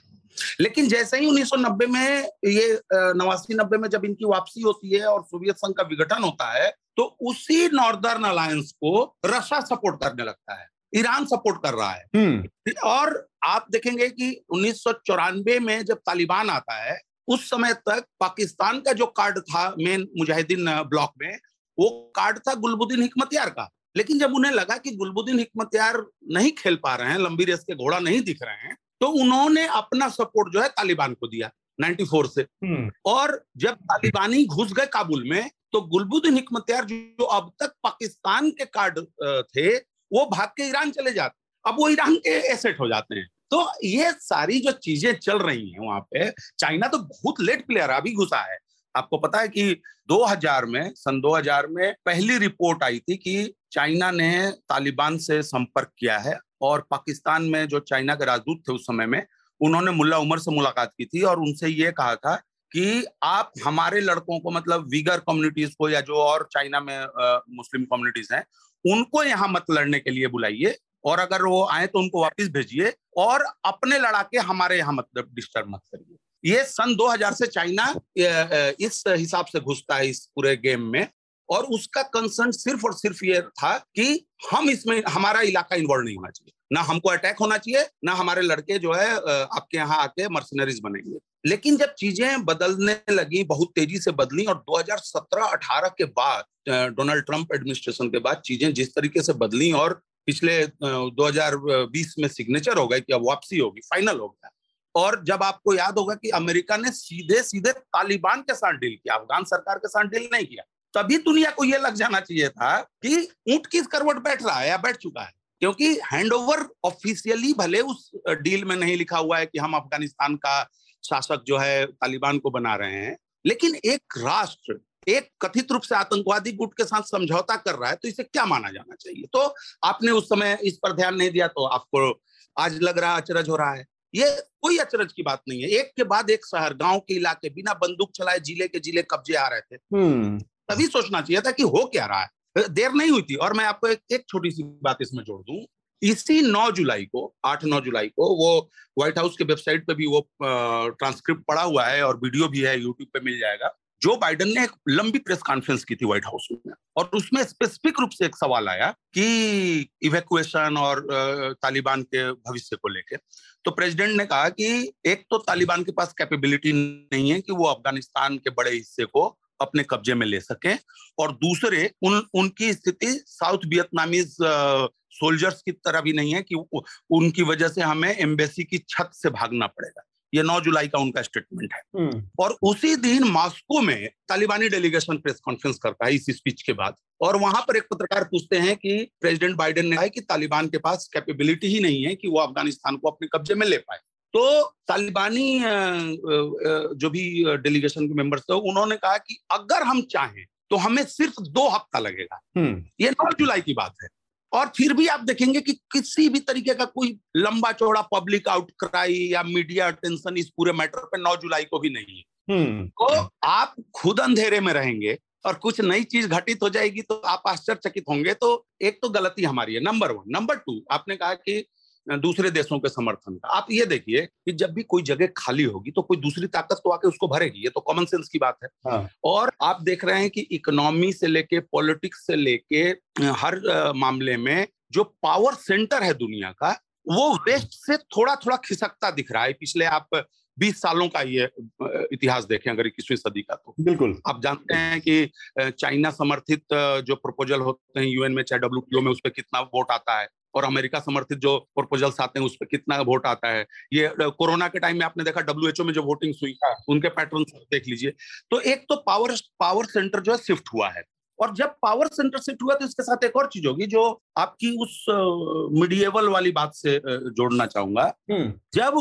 लेकिन जैसे ही 1990 में ये नवासी नब्बे में जब इनकी वापसी होती है और सोवियत संघ का विघटन होता है तो उसी नॉर्दर्न अलायंस को रशिया सपोर्ट करने लगता है ईरान सपोर्ट कर रहा है। हम्म। और आप देखेंगे कि उन्नीस सौ चौरानवे में जब तालिबान आता है उस समय तक पाकिस्तान का जो कार्ड था मेन मुजाहिदीन ब्लॉक में वो कार्ड था गुलबुद्दीन हिकमतियार का। लेकिन जब उन्हें लगा कि गुलबुद्दीन हिकमतियार नहीं खेल पा रहे हैं लंबी रेस के घोड़ा नहीं दिख रहे हैं तो उन्होंने अपना सपोर्ट जो है तालिबान को दिया 94 से। हम्म, और जब तालिबानी घुस गए काबुल में तो गुलबुद्दीन हिकमतियार जो अब तक पाकिस्तान के कार्ड थे वो भाग के ईरान चले जाते। अब वो ईरान के एसेट हो जाते हैं। तो ये सारी जो चीज़ें चल रही हैं वहाँ पे चाइना तो बहुत लेट प्लेयर अभी घुसा है। आपको पता है कि 2000 में सन 2000 में पहली रिपोर्ट आई थी कि चाइना ने तालिबान से संपर्क किया है और पाकिस्तान में जो चाइना के राजदूत थे उस समय में उन्होंने मुल्ला उमर से मुलाकात की थी और उनसे ये कहा था कि आप हमारे लड़कों को मतलब वीगर कम्युनिटीज को या जो और चाइना में अ, मुस्लिम कम्युनिटीज हैं उनको यहाँ मत लड़ने के लिए बुलाइए। और अगर वो आए तो उनको वापस भेजिए और अपने लड़ाके हमारे यहाँ मतलब डिस्टर्ब मत करिए। ये सन 2000 से चाइना इस हिसाब से घुसता है इस पूरे गेम में और उसका कंसर्न सिर्फ़ और सिर्फ़ ये था कि हम इसमें, हमारा इलाका इन्वॉल्व नहीं होना चाहिए। ना हमको अटैक होना चाहिए, ना हमारे लड़के जो है आपके यहाँ आके मर्सनरीज बनेंगे। लेकिन जब चीज़ें बदलने लगी, बहुत तेज़ी से बदली और 2017-18 के बाद डोनाल्ड ट्रंप एडमिनिस्ट्रेशन के बाद चीज़ें जिस तरीके से बदली और पिछले अ, 2020 में सिग्नेचर हो गए कि अब वापसी होगी फाइनल हो गया। और जब आपको याद होगा कि अमेरिका ने सीधे सीधे तालिबान के साथ डील किया अफगान सरकार के साथ डील नहीं किया तभी दुनिया को यह लग जाना चाहिए था कि ऊँट किस करवट बैठ रहा है या बैठ चुका है। क्योंकि हैंडओवर ऑफिशियली भले उस डील में नहीं लिखा हुआ है कि हम अफ़गानिस्तान का शासक जो है तालिबान को बना रहे हैं लेकिन एक राष्ट्र एक कथित रूप से आतंकवादी गुट के साथ समझौता कर रहा है तो इसे क्या माना जाना चाहिए? तो आपने उस समय इस पर ध्यान नहीं दिया तो आपको आज लग रहा अचरज हो रहा है। ये कोई अचरज की बात नहीं है। एक के बाद एक शहर गाँव के इलाके बिना बंदूक चलाए ज़िले के ज़िले कब्जे आ रहे थे। हम्म, तभी सोचना चाहिए था कि हो क्या रहा है। देर नहीं हुई थी। और मैं आपको एक, एक छोटी सी बात इसमें जोड़ दूँ। इसी 9 जुलाई को 8-9 जुलाई को वो व्हाइट हाउस के वेबसाइट पे भी वो ट्रांसक्रिप्ट पड़ा हुआ है और वीडियो भी है यूट्यूब पे मिल जाएगा। जो बाइडन ने एक लंबी प्रेस कॉन्फ्रेंस की थी व्हाइट हाउस में, और उसमें स्पेसिफिक रूप से एक सवाल आया कि इवैक्यूएशन और तालिबान के भविष्य को लेकर तो प्रेसिडेंट ने कहा कि एक तो तालिबान के पास कैपेबिलिटी नहीं है कि वो अफ़गानिस्तान के बड़े हिस्से को अपने कब्जे में ले सके, और दूसरे, उन, उनकी स्थिति साउथ वियतनामीज सोल्जर्स की तरह भी नहीं है कि उनकी वजह से हमें एम्बेसी की छत से भागना पड़ेगा। ये 9 जुलाई का उनका स्टेटमेंट है। हम्म, और उसी दिन मॉस्को में तालिबानी डेलीगेशन प्रेस कॉन्फ्रेंस करता है इस स्पीच के बाद। और वहाँ पर एक पत्रकार पूछते हैं कि प्रेसिडेंट बाइडेन ने कहा कि तालिबान के पास कैपेबिलिटी ही नहीं है कि वो अफ़गानिस्तान को अपने कब्जे में ले पाए। तो तालिबानी जो भी डेलीगेशन के मेंबर्स थे उन्होंने कहा कि अगर हम चाहें तो हमें सिर्फ़ दो हफ़्ता लगेगा। हम्म, ये नौ जुलाई की बात है। और फिर भी आप देखेंगे कि किसी भी तरीके का कोई लंबा चौड़ा पब्लिक आउटक्राई या मीडिया अटेंशन इस पूरे मैटर पे 9 जुलाई को भी नहीं है। हम्म, तो आप खुद अंधेरे में रहेंगे और कुछ नई चीज़ घटित हो जाएगी तो आप आश्चर्यचकित होंगे। तो एक तो गलती हमारी है नंबर वन नंबर टू आपने कहा कि दूसरे देशों के समर्थन का। आप ये देखिए कि जब भी कोई जगह खाली होगी तो कोई दूसरी ताकत तो आके उसको भरेगी ये तो कॉमन सेंस की बात है। हाँ। और आप देख रहे हैं कि इकोनॉमी से लेके पॉलिटिक्स से लेके हर मामले में जो पावर सेंटर है दुनिया का वो वेस्ट से थोड़ा थोड़ा खिसकता दिख रहा है। पिछले आप 20 सालों का ये इतिहास देखें अगर इक्कीसवीं सदी का तो। बिल्कुल। आप जानते हैं कि चाइना समर्थित जो प्रपोजल होते हैं यूएन में चाहे डब्ल्यू में उस पर कितना वोट आता है। और अमेरिका समर्थित जो प्रपोजल्स आते हैं उस पर कितना वोट आता है। ये कोरोना के टाइम में आपने देखा डब्ल्यूएचओ में जो वोटिंग हुई उनके पैटर्न देख लीजिए। तो एक तो पावर पावर सेंटर जो है शिफ्ट हुआ है। और जब पावर सेंटर शिफ्ट हुआ तो इसके साथ एक और चीज़ होगी जो आपकी उस मिडिएवल वाली बात से जोड़ना चाहूँगा। हम्म, जब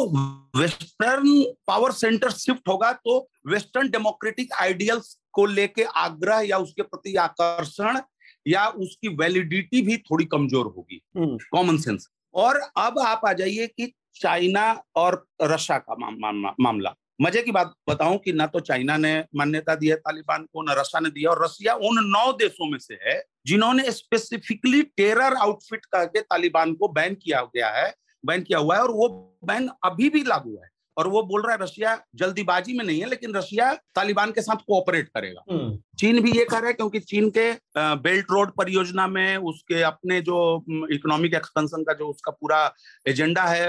वेस्टर्न पावर सेंटर शिफ्ट होगा तो वेस्टर्न डेमोक्रेटिक आइडियल्स को लेके आग्रह या उसके प्रति आकर्षण या उसकी वैलिडिटी भी थोड़ी कमज़ोर होगी। हम्म, कॉमन सेंस और अब आप आ जाइए कि चाइना और रशिया का माम, माम, मामला। मज़े की बात बताऊँ कि ना तो चाइना ने मान्यता दी है तालिबान को ना रशिया ने दिया और रशिया उन नौ देशों में से है जिन्होंने स्पेसिफिकली टेरर आउटफिट करके तालिबान को बैन किया गया है बैन किया हुआ है और वो बैन अभी भी लागू है। और वो बोल रहा है रशिया जल्दीबाजी में नहीं है लेकिन रशिया तालिबान के साथ कोऑपरेट करेगा. हम्म, चीन भी ये कर रहा है क्योंकि चीन के बेल्ट रोड परियोजना में उसके अपने जो इकोनॉमिक एक्सपेंशन का जो उसका पूरा एजेंडा है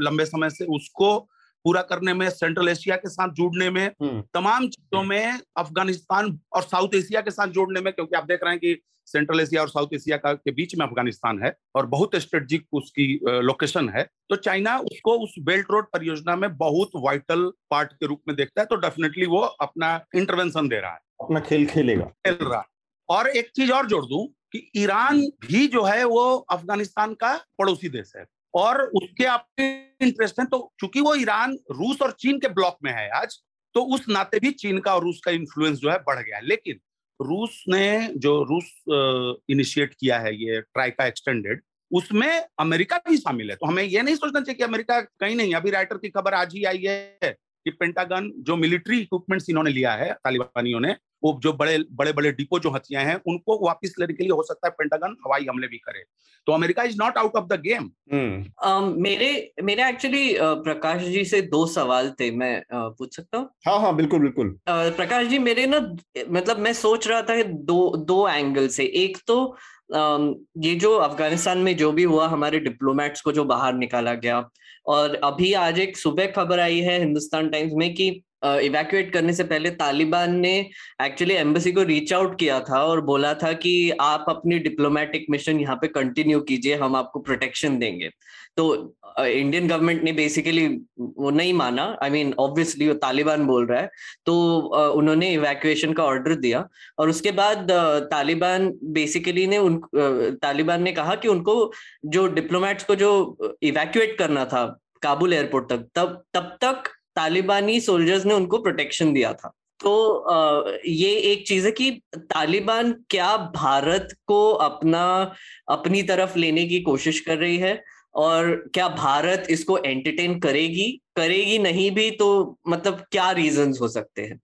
लंबे समय से उसको पूरा करने में सेंट्रल एशिया के साथ जुड़ने में हम्म। तमाम चीज़ों में अफ़गानिस्तान और साउथ एशिया के साथ जोड़ने में क्योंकि आप देख रहे हैं कि सेंट्रल एशिया और साउथ एशिया का के बीच में अफ़गानिस्तान है और बहुत स्ट्रेटजिक उसकी लोकेशन है। तो चाइना उसको उस बेल्ट रोड परियोजना में बहुत वाइटल पार्ट के रूप में देखता है तो डेफिनेटली वो अपना इंटरवेंशन दे रहा है। अपना खेल खेलेगा। खेल रहा है। और एक चीज़ और जोड़ दूँ कि ईरान भी जो है वो अफ़गानिस्तान का पड़ोसी देश है। और उसके आपके इंटरेस्ट है तो चूँकि वो ईरान, रूस और चीन के ब्लॉक में है आज तो उस नाते भी चीन का और रूस का इन्फ्लुएंस जो है बढ़ गया लेकिन रूस ने जो रूस इनिशिएट किया है ये ट्राइका एक्सटेंडेड उसमें अमेरिका भी शामिल है। तो हमें यह नहीं सोचना चाहिए कि अमेरिका कहीं नहीं अभी राइटर की खबर आज ही आई है। कि पेंटागन जो मिलिट्री इक्विपमेंट्स इन्होंने लिया है तालिबानियों ने वो जो बड़े बड़े बड़े डिपो जो हथियाँ हैं उनको वापस लेने के लिए हो सकता है पेंटागन हवाई हमले भी करे। तो America is not out of the game मेरे मेरे एक्चुअली प्रकाश जी से दो सवाल थे मैं uh, पूछ सकता हूँ? हाँ हाँ बिल्कुल बिल्कुल। uh, प्रकाश जी मेरे ना मतलब मैं सोच रहा था दो दो एंगल से। एक तो ये जो अफ़गानिस्तान में जो भी हुआ, हमारे डिप्लोमेट्स को जो बाहर निकाला गया। और अभी आज एक सुबह खबर आई है हिंदुस्तान टाइम्स में कि इवैक्यूएट करने से पहले तालिबान ने एक्चुअली एम्बेसी को रीच आउट किया था और बोला था कि आप अपनी डिप्लोमेटिक मिशन यहाँ पे कंटिन्यू कीजिए हम आपको प्रोटेक्शन देंगे। तो इंडियन गवर्नमेंट ने बेसिकली वो नहीं माना। आई मीन ऑब्वियसली वो तालिबान बोल रहा है। तो uh, उन्होंने इवैक्यूएशन का ऑर्डर दिया और उसके बाद uh, तालिबान बेसिकली ने उन uh, तालिबान ने कहा कि उनको जो डिप्लोमेट्स को जो इवैक्यूएट करना था काबुल एयरपोर्ट तक तब तब तक तालिबानी सोल्जर्स ने उनको प्रोटेक्शन दिया था। तो ये एक चीज़ है कि तालिबान क्या भारत को अपना, अपनी तरफ़ लेने की कोशिश कर रही है और क्या भारत इसको एंटरटेन करेगी? करेगी नहीं भी तो मतलब क्या रीजंस हो सकते हैं?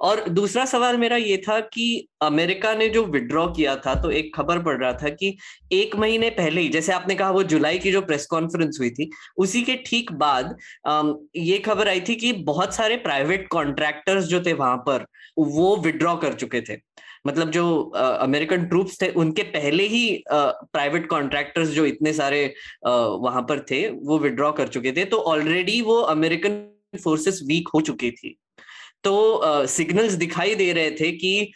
और दूसरा सवाल मेरा ये था कि अमेरिका ने जो विड्रॉ किया था तो एक खबर पड़ रहा था कि एक महीने पहले ही, जैसे आपने कहा वो जुलाई की जो प्रेस कॉन्फ्रेंस हुई थी, उसी के ठीक बाद ये खबर आई थी कि बहुत सारे प्राइवेट कॉन्ट्रैक्टर्स जो थे वहाँ पर, वो विड्रॉ कर चुके थे। मतलब जो अमेरिकन ट्रूप्स थे, उनके पहले ही प्राइवेट कॉन्ट्रैक्टर्स जो इतने सारे वहाँ पर थे, वो विड्रॉ कर चुके थे। तो ऑलरेडी वो अमेरिकन फोर्सेस वीक हो चुकी थी। तो सिग्नल्स uh, दिखाई दे रहे थे कि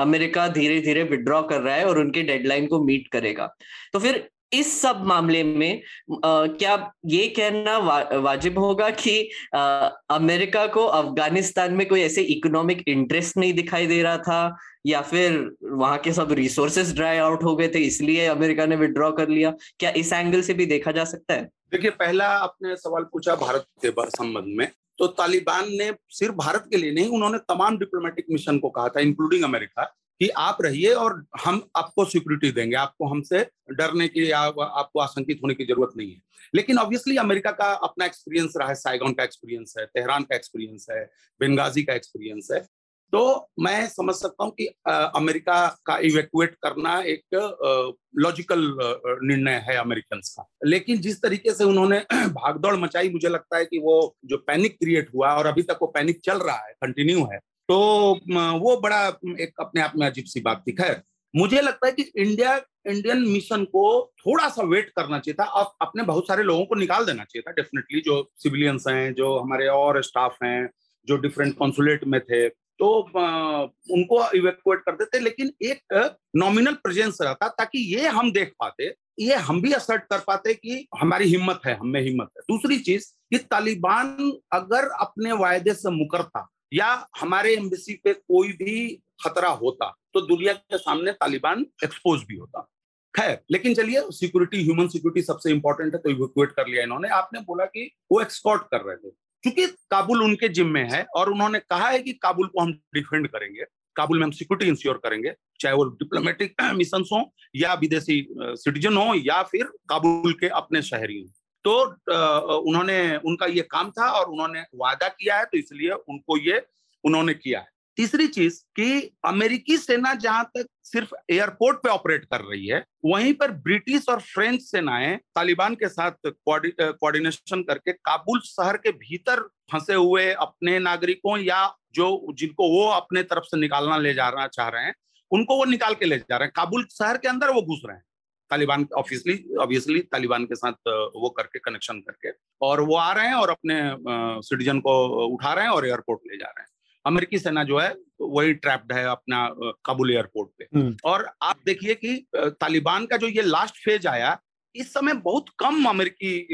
अमेरिका धीरे धीरे विड्रॉ कर रहा है और उनके डेडलाइन को मीट करेगा। तो फिर इस सब मामले में आ, क्या ये कहना वा, वाजिब होगा कि आ, अमेरिका को अफ़गानिस्तान में कोई ऐसे इकोनॉमिक इंटरेस्ट नहीं दिखाई दे रहा था या फिर वहाँ के सब रिसोर्सेज ड्राई आउट हो गए थे इसलिए अमेरिका ने विड्रॉ कर लिया? क्या इस एंगल से भी देखा जा सकता है? देखिए पहला आपने सवाल पूछा भारत के संबंध में तो तालिबान ने सिर्फ़ भारत के लिए नहीं उन्होंने तमाम डिप्लोमेटिक मिशन को कहा था इंक्लूडिंग अमेरिका। कि आप रहिए और हम आपको सिक्योरिटी देंगे। आपको हमसे डरने की या आपको आशंकित होने की ज़रूरत नहीं है। लेकिन ऑब्वियसली अमेरिका का अपना एक्सपीरियंस रहा है साइगॉन का एक्सपीरियंस है तेहरान का एक्सपीरियंस है बेंगाजी का एक्सपीरियंस है। तो मैं समझ सकता हूँ कि आ, अमेरिका का इवेक्युएट करना एक लॉजिकल निर्णय है अमेरिकन का। लेकिन जिस तरीके से उन्होंने [clears throat] भागदौड़ मचाई मुझे लगता है कि वो जो पैनिक क्रिएट हुआ और अभी तक वो पैनिक चल रहा है कंटिन्यू है तो वो बड़ा एक अपने आप में अजीब सी बात थी। खैर, मुझे लगता है कि इंडिया, इंडियन मिशन को थोड़ा सा वेट करना चाहिए था। और अपने बहुत सारे लोगों को निकाल देना चाहिए था डेफिनेटली जो सिविलियंस हैं, जो हमारे और स्टाफ हैं, जो डिफरेंट कॉन्सुलेट में थे तो उनको इवेक्युएट कर देते। लेकिन एक नॉमिनल प्रेजेंस रहता ताकि ये हम देख पाते, ये हम भी असर्ट कर पाते कि हमारी हिम्मत है, हमें हिम्मत है। दूसरी चीज़ कि तालिबान अगर अपने वायदे से मुकरता या हमारे एम्बेसी पे कोई भी खतरा होता तो दुनिया के सामने तालिबान एक्सपोज भी होता। खैर, लेकिन चलिए सिक्योरिटी ह्यूमन सिक्योरिटी सबसे इंपॉर्टेंट है तो इवेक्युएट कर लिया इन्होंने। आपने बोला कि वो एक्सपोर्ट कर रहे थे। क्योंकि काबुल उनके जिम में है, और उन्होंने कहा है कि काबुल को हम डिफेंड करेंगे। काबुल में हम सिक्योरिटी इंश्योर करेंगे, चाहे वो डिप्लोमेटिक मिशन हो, या विदेशी सिटीजन हो, या फिर काबुल के अपने शहरी हो। तो उन्होंने, उनका ये काम था और उन्होंने वादा किया है तो इसलिए उनको ये उन्होंने किया है। तीसरी चीज़ कि अमेरिकी सेना जहाँ तक सिर्फ़ एयरपोर्ट पे ऑपरेट कर रही है, वहीं पर ब्रिटिश और फ्रेंच सेनाएँ तालिबान के साथ कोऑर्डिनेशन करके काबुल शहर के भीतर फंसे हुए अपने नागरिकों या जो, जिनको वो अपने तरफ़ से निकालना ले जाना चाह रहे हैं, उनको वो निकाल के ले जा रहे हैं। काबुल शहर के अंदर वो घुस रहे हैं। तालिबान ऑब्वियसली ऑब्वियसली तालिबान के साथ वो करके कनेक्शन करके और वो आ रहे हैं और अपने सिटीजन को उठा रहे हैं और एयरपोर्ट ले जा रहे हैं। अमेरिकी सेना जो है वही ट्रैप्ड है अपना काबुल एयरपोर्ट पे। हम्म। और आप देखिए कि तालिबान का जो ये लास्ट फ़ेज़ आया इस समय बहुत कम अमेरिकी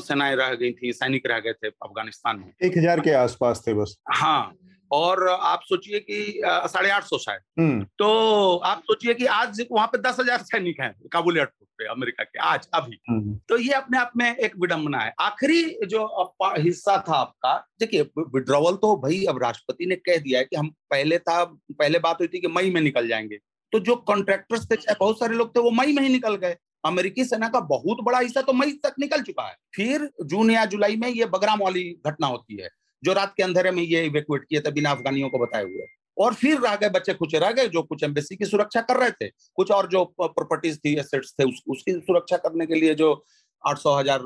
सेनाएँ रह गई थी सैनिक रह गए थे अफ़गानिस्तान में। एक हज़ार के आसपास थे बस। हाँ और आप सोचिए कि साढ़े आठ सौ शायद। हम्म। तो आप सोचिए कि आज वहाँ पे दस हज़ार सैनिक हैं काबुल एयरपोर्ट पे अमेरिका के आज अभी। हम्म। तो ये अपने आप में एक विडंबना है। आखिरी जो हिस्सा था आपका देखिए विड्रॉवल तो भाई अब राष्ट्रपति ने कह दिया है कि हम पहले था पहले बात हुई थी कि मई में निकल जाएँगे। तो जो कॉन्ट्रैक्टर्स थे बहुत सारे लोग थे वो मई में ही निकल गए। अमेरिकी सेना का बहुत बड़ा हिस्सा तो मई तक निकल चुका है। फिर जून या जुलाई में ये बगराम वाली घटना होती है। जो रात के अंधेरे में ये इवेक्युएट किए थे बिना अफगानियों को बताए हुए। और फिर रह गए बच्चे कुछ रह गए जो कुछ एम्बेसी की सुरक्षा कर रहे थे। कुछ और जो प्रॉपर्टीज़ थी एसेट्स थे उस, उसकी सुरक्षा करने के लिए जो आठ सौ हज़ार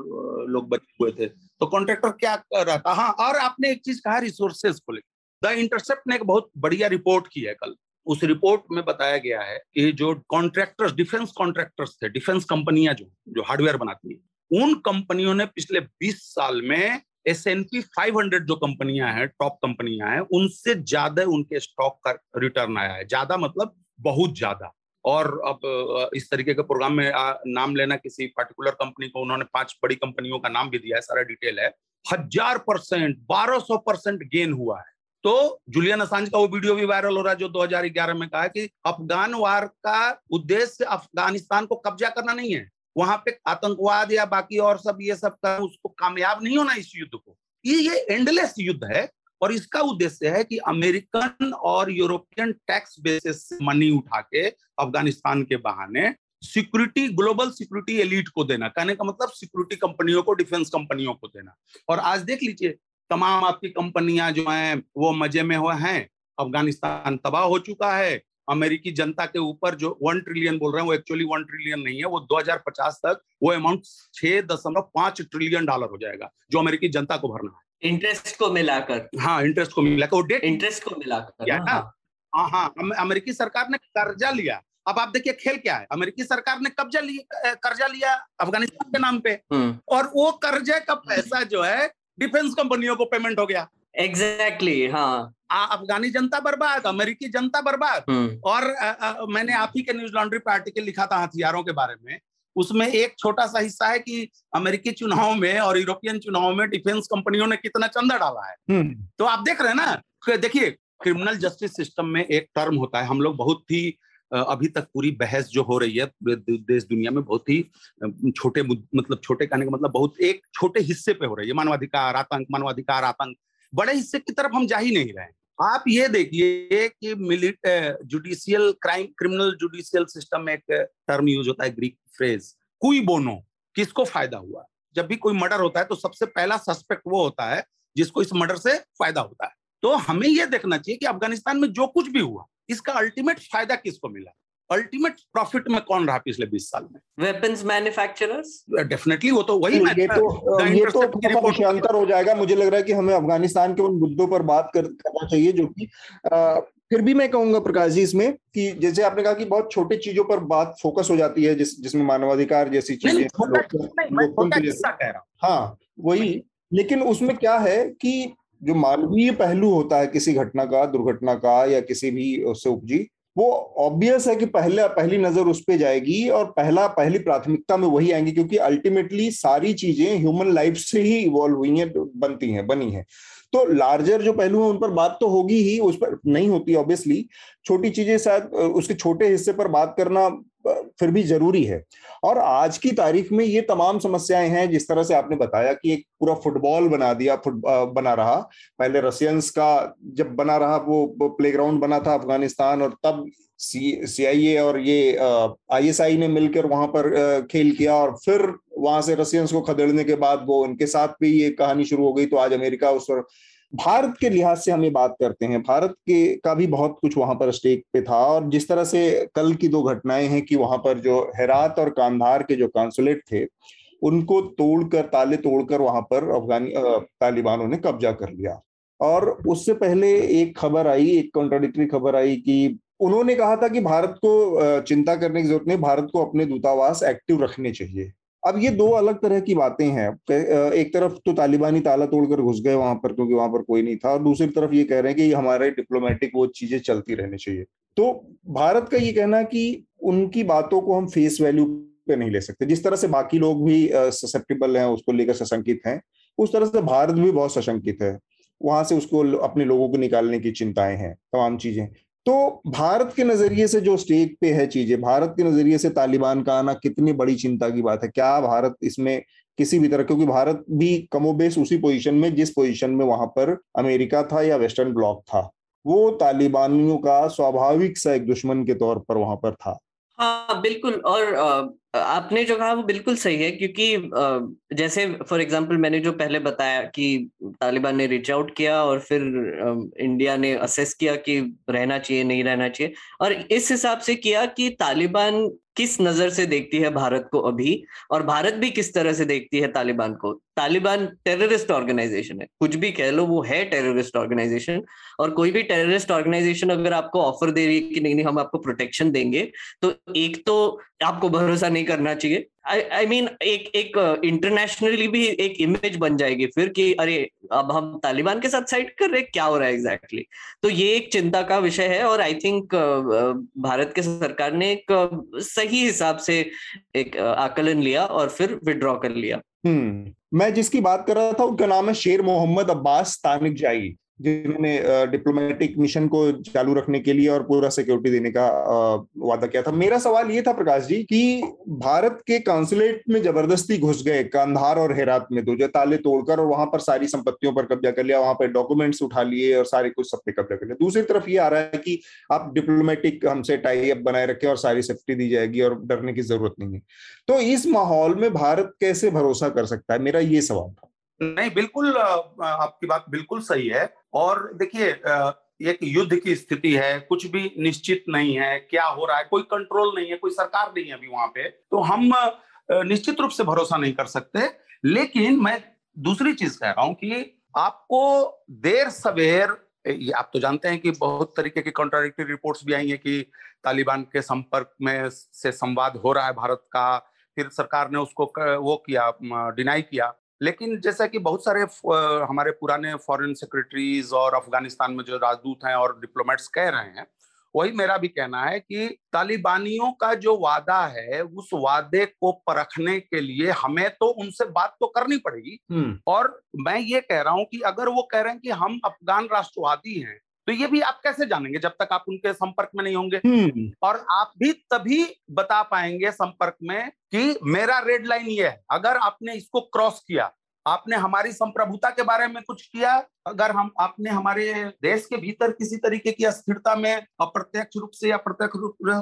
लोग बचे हुए थे। तो कॉन्ट्रेक्टर क्या कर रहा था हाँ और आपने एक चीज़ कहा रिसोर्सेज को लेकर। द इंटरसेप्ट ने एक बहुत बढ़िया रिपोर्ट की है कल। उस रिपोर्ट में बताया गया है कि जो कॉन्ट्रैक्टर्स डिफेंस कॉन्ट्रैक्टर्स थे डिफेंस कंपनियाँ जो जो हार्डवेयर बनाती है उन कंपनियों ने पिछले 20 साल में S N P five hundred जो कंपनियाँ हैं टॉप कंपनियाँ हैं, उनसे ज़्यादा उनके स्टॉक का रिटर्न आया है। ज़्यादा मतलब बहुत ज़्यादा। और अब इस तरीके के प्रोग्राम में नाम लेना किसी पर्टिकुलर कंपनी को उन्होंने पाँच बड़ी कंपनियों का नाम भी दिया है, सारा डिटेल है। हज़ार परसेंट बारह सौ परसेंट गेन हुआ है। तो जुलियन असांज का वो वीडियो भी वायरल हो रहा है, जो 2011 में कहा कि अफगान वार का उद्देश्य अफ़गानिस्तान को कब्जा करना नहीं है। वहाँ पे आतंकवाद या बाकी और सब ये सब का उसको कामयाब नहीं होना इस युद्ध को। ये ये एंडलेस युद्ध है और इसका उद्देश्य है कि अमेरिकन और यूरोपियन टैक्स बेसिस मनी उठा के अफ़गानिस्तान के बहाने सिक्योरिटी, ग्लोबल सिक्योरिटी एलिट को देना। कहने का मतलब सिक्योरिटी कंपनियों को, डिफेंस कंपनियों को देना। और आज देख लीजिए, तमाम आपकी कंपनियाँ जो हैं, वो मज़े में हुए हैं। अफ़गानिस्तान तबाह हो चुका है। अमेरिकी जनता के ऊपर जो वन ट्रिलियन बोल रहे हैं वो एक्चुअली वन ट्रिलियन नहीं है वो 2050 तक वो अमाउंट छह दशमलव पाँच ट्रिलियन डॉलर हो जाएगा जो अमेरिकी जनता को भरना है। इंटरेस्ट को मिलाकर। हाँ इंटरेस्ट को मिलाकर वो डेट इंटरेस्ट को मिलाकर हाँ। हाँ हाँ अमेरिकी सरकार ने कर्जा लिया। अब आप देखिए खेल क्या है अमेरिकी सरकार ने कब्जा लिया कर्जा लिया अफ़गानिस्तान के नाम पे। हम्म। और वो कर्जे का पैसा जो है डिफेंस कंपनियों को पेमेंट हो गया। एग्जैक्टली exactly, हाँ। अफगानी जनता बर्बाद अमेरिकी जनता बर्बाद। हम्म। और आ, आ, मैंने आप ही के न्यूज़ लॉन्ड्री पे आर्टिकल लिखा था हथियारों के बारे में। उसमें एक छोटा सा हिस्सा है कि अमेरिकी चुनाव में और यूरोपियन चुनाव में डिफेंस कंपनियों ने कितना चंदा डाला है। हम्म। तो आप देख रहे हैं ना देखिए क्रिमिनल जस्टिस सिस्टम में एक टर्म होता है। हम लोग बहुत ही अभी तक पूरी बहस जो हो रही है देश दुनिया में बहुत ही छोटे मतलब छोटे कहने का मतलब बहुत एक छोटे हिस्से पे हो रही है। मानवाधिकार आतंक मानवाधिकार आतंक। बड़े हिस्से की तरफ़ हम जा ही नहीं रहे आप ये देखिए कि मिलिट judicial crime criminal judicial system में एक टर्म यूज़ होता है ग्रीक फ्रेज कुई बोनो किसको फ़ायदा हुआ? जब भी कोई मर्डर होता है तो सबसे पहला सस्पेक्ट वो होता है जिसको इस मर्डर से फ़ायदा होता है। तो हमें यह देखना चाहिए कि अफ़गानिस्तान में जो कुछ भी हुआ, इसका अल्टीमेट फ़ायदा किसको मिला? अल्टीमेट प्रॉफिट में कौन रहा पिछले 20 साल में? वेपन्स मैन्युफैक्चरर्स डेफिनेटली वो तो वही तो ये तो ये तो विषयांतर हो। जाएगा। मुझे लग रहा है कि हमें अफ़गानिस्तान के उन मुद्दों पर बात कर, करना चाहिए जो कि फिर भी मैं कहूँगा प्रकाश जी इसमें कि जैसे आपने कहा कि बहुत छोटी चीज़ों पर बात फोकस हो जाती है जिस जिसमें मानवाधिकार जैसी चीज़ें हाँ। वही। लेकिन उसमें क्या है कि जो मानवीय पहलू होता है किसी घटना का दुर्घटना का या किसी भी उससे उपजी वो ऑब्वियस है कि पहले, पहली नज़र उस पर जाएगी और पहला, पहली प्राथमिकता में वही आएँगे क्योंकि अल्टीमेटली सारी चीज़ें ह्यूमन लाइफ से ही इवॉल्व हुई हैं, बनती हैं, बनी हैं। तो लार्जर जो पहलू है, उन पर बात तो होगी ही, उस पर नहीं होती ऑब्वियसली छोटी चीज़ें शायद उसके छोटे हिस्से पर बात करना फिर भी ज़रूरी है। और आज की तारीख में ये तमाम समस्याएँ हैं, जिस तरह से आपने बताया कि एक पूरा फुटबॉल बना दिया, फुट बना रहा। पहले रशियंस का जब बना रहा, वो प्लेग्राउंड बना था अफ़गानिस्तान और तब सी आई और ये आई एस आई ने मिलकर वहाँ पर खेल किया और फिर वहाँ से रशियंस को खदेड़ने के बाद वो उनके साथ भी ये कहानी शुरू हो गई। तो आज अमेरिका उस पर भारत के लिहाज से हम ये बात करते हैं, भारत के का भी बहुत कुछ वहाँ पर स्टेक पे था और जिस तरह से कल की दो घटनाएँ हैं कि वहाँ पर जो हेरात और कांधार के जो कॉन्सुलेट थे, उनको तोड़कर, ताले तोड़कर वहाँ पर अफगानी तालिबानों ने कब्जा कर लिया। और उससे पहले एक खबर आई, एक कॉन्ट्राडिक्टरी खबर आई कि उन्होंने कहा था कि भारत को चिंता करने की ज़रूरत नहीं, भारत को अपने दूतावास एक्टिव रखने चाहिए। अब ये दो अलग तरह की बातें हैं। एक तरफ़ तो तालिबानी ताला तोड़कर घुस गए वहाँ पर क्योंकि वहाँ पर कोई नहीं था और दूसरी तरफ़ ये कह रहे हैं कि हमारे डिप्लोमेटिक वो चीज़ें चलती रहनी चाहिए। तो भारत का ये कहना कि उनकी बातों को हम फेस वैल्यू पे नहीं ले सकते। जिस तरह से बाकी लोग भी ससेप्टेबल हैं, उसको लेकर सशंकित हैं, उस तरह से भारत भी बहुत सशंकित है। वहाँ से उसको अपने लोगों को निकालने की चिंताएँ हैं, तमाम चीज़ें। तो भारत के नज़रिए से जो स्टेज पे है चीज़ें, भारत के नज़रिए से तालिबान का आना कितनी बड़ी चिंता की बात है? क्या भारत इसमें किसी भी तरह, क्योंकि भारत भी कमोबेश उसी पोजीशन में, जिस पोजीशन में वहाँ पर अमेरिका था या वेस्टर्न ब्लॉक था, वो तालिबानियों का स्वाभाविक सा एक दुश्मन के तौर पर वहाँ पर था। हाँ बिल्कुल, और आपने जो कहा वो बिल्कुल सही है, क्योंकि जैसे फॉर एग्जांपल मैंने जो पहले बताया कि तालिबान ने रीच आउट किया और फिर इंडिया ने असेस किया कि रहना चाहिए, नहीं रहना चाहिए और इस हिसाब से किया कि तालिबान किस नज़र से देखती है भारत को अभी और भारत भी किस तरह से देखती है तालिबान को? तालिबान टेररिस्ट ऑर्गेनाइजेशन है, कुछ भी कह लो वो है टेररिस्ट ऑर्गेनाइजेशन और कोई भी टेररिस्ट ऑर्गेनाइजेशन अगर आपको ऑफ़र दे रही है कि नहीं नहीं, हम आपको प्रोटेक्शन देंगे तो एक तो आपको भरोसा नहीं करना चाहिए। आई मीन एक एक इंटरनेशनली uh, भी एक इमेज बन जाएगी फिर कि अरे अब हम तालिबान के साथ साइड कर रहे क्या हो रहा है एग्जैक्टली exactly? तो ये एक चिंता का विषय है और आई थिंक uh, भारत के सरकार ने एक uh, सही हिसाब से एक आकलन लिया और फिर विड्रॉ कर लिया। हम्म मैं जिसकी बात कर रहा था उनका नाम है शेर मोहम्मद अब्बास तानिक जाई। जिन्होंने डिप्लोमेटिक मिशन को चालू रखने के लिए और पूरा सिक्योरिटी देने का वादा किया था। मेरा सवाल ये था प्रकाश जी कि भारत के काउंसिलेट में ज़बरदस्ती घुस गए, कंधार और हेरात में दो जो ताले तोड़कर और वहाँ पर सारी संपत्तियों पर कब्जा कर लिया, वहाँ पर डॉक्यूमेंट्स उठा लिए और सारे कुछ सब पे कब्जा कर लिया। दूसरी तरफ़ ये आ रहा है कि आप डिप्लोमेटिक हमसे टाई अप बनाए रखे और सारी सेफ्टी दी जाएगी और डरने की ज़रूरत नहीं है। तो इस माहौल में भारत कैसे भरोसा कर सकता है? मेरा ये सवाल था। नहीं, बिल्कुल आपकी बात बिल्कुल सही है। और देखिए एक युद्ध की स्थिति है, कुछ भी निश्चित नहीं है, क्या हो रहा है, कोई कंट्रोल नहीं है, कोई सरकार नहीं है अभी वहाँ पे तो हम निश्चित रूप से भरोसा नहीं कर सकते। लेकिन मैं दूसरी चीज़ कह रहा हूँ कि आपको देर सवेर आप तो जानते हैं कि बहुत तरीके की कॉन्ट्राडिक्टरी रिपोर्ट्स भी आई हैं कि तालिबान के संपर्क में से संवाद हो रहा है भारत का, फिर सरकार ने उसको वो किया डिनाई किया। लेकिन जैसा कि बहुत सारे हमारे पुराने फॉरेन सेक्रेटरीज और अफ़गानिस्तान में जो राजदूत हैं और डिप्लोमेट्स कह रहे हैं वही मेरा भी कहना है कि तालिबानियों का जो वादा है उस वादे को परखने के लिए हमें तो उनसे बात तो करनी पड़ेगी हम्म। और मैं ये कह रहा हूँ कि अगर वो कह रहे हैं कि हम अफगान राष्ट्रवादी हैं तो ये भी आप कैसे जानेंगे जब तक आप उनके संपर्क में नहीं होंगे? हम्म। और आप भी तभी बता पाएँगे संपर्क में कि मेरा रेड लाइन ये है। अगर आपने इसको क्रॉस किया आपने हमारी संप्रभुता के बारे में कुछ किया अगर हम आपने हमारे देश के भीतर किसी तरीके की अस्थिरता में अप्रत्यक्ष रूप से या प्रत्यक्ष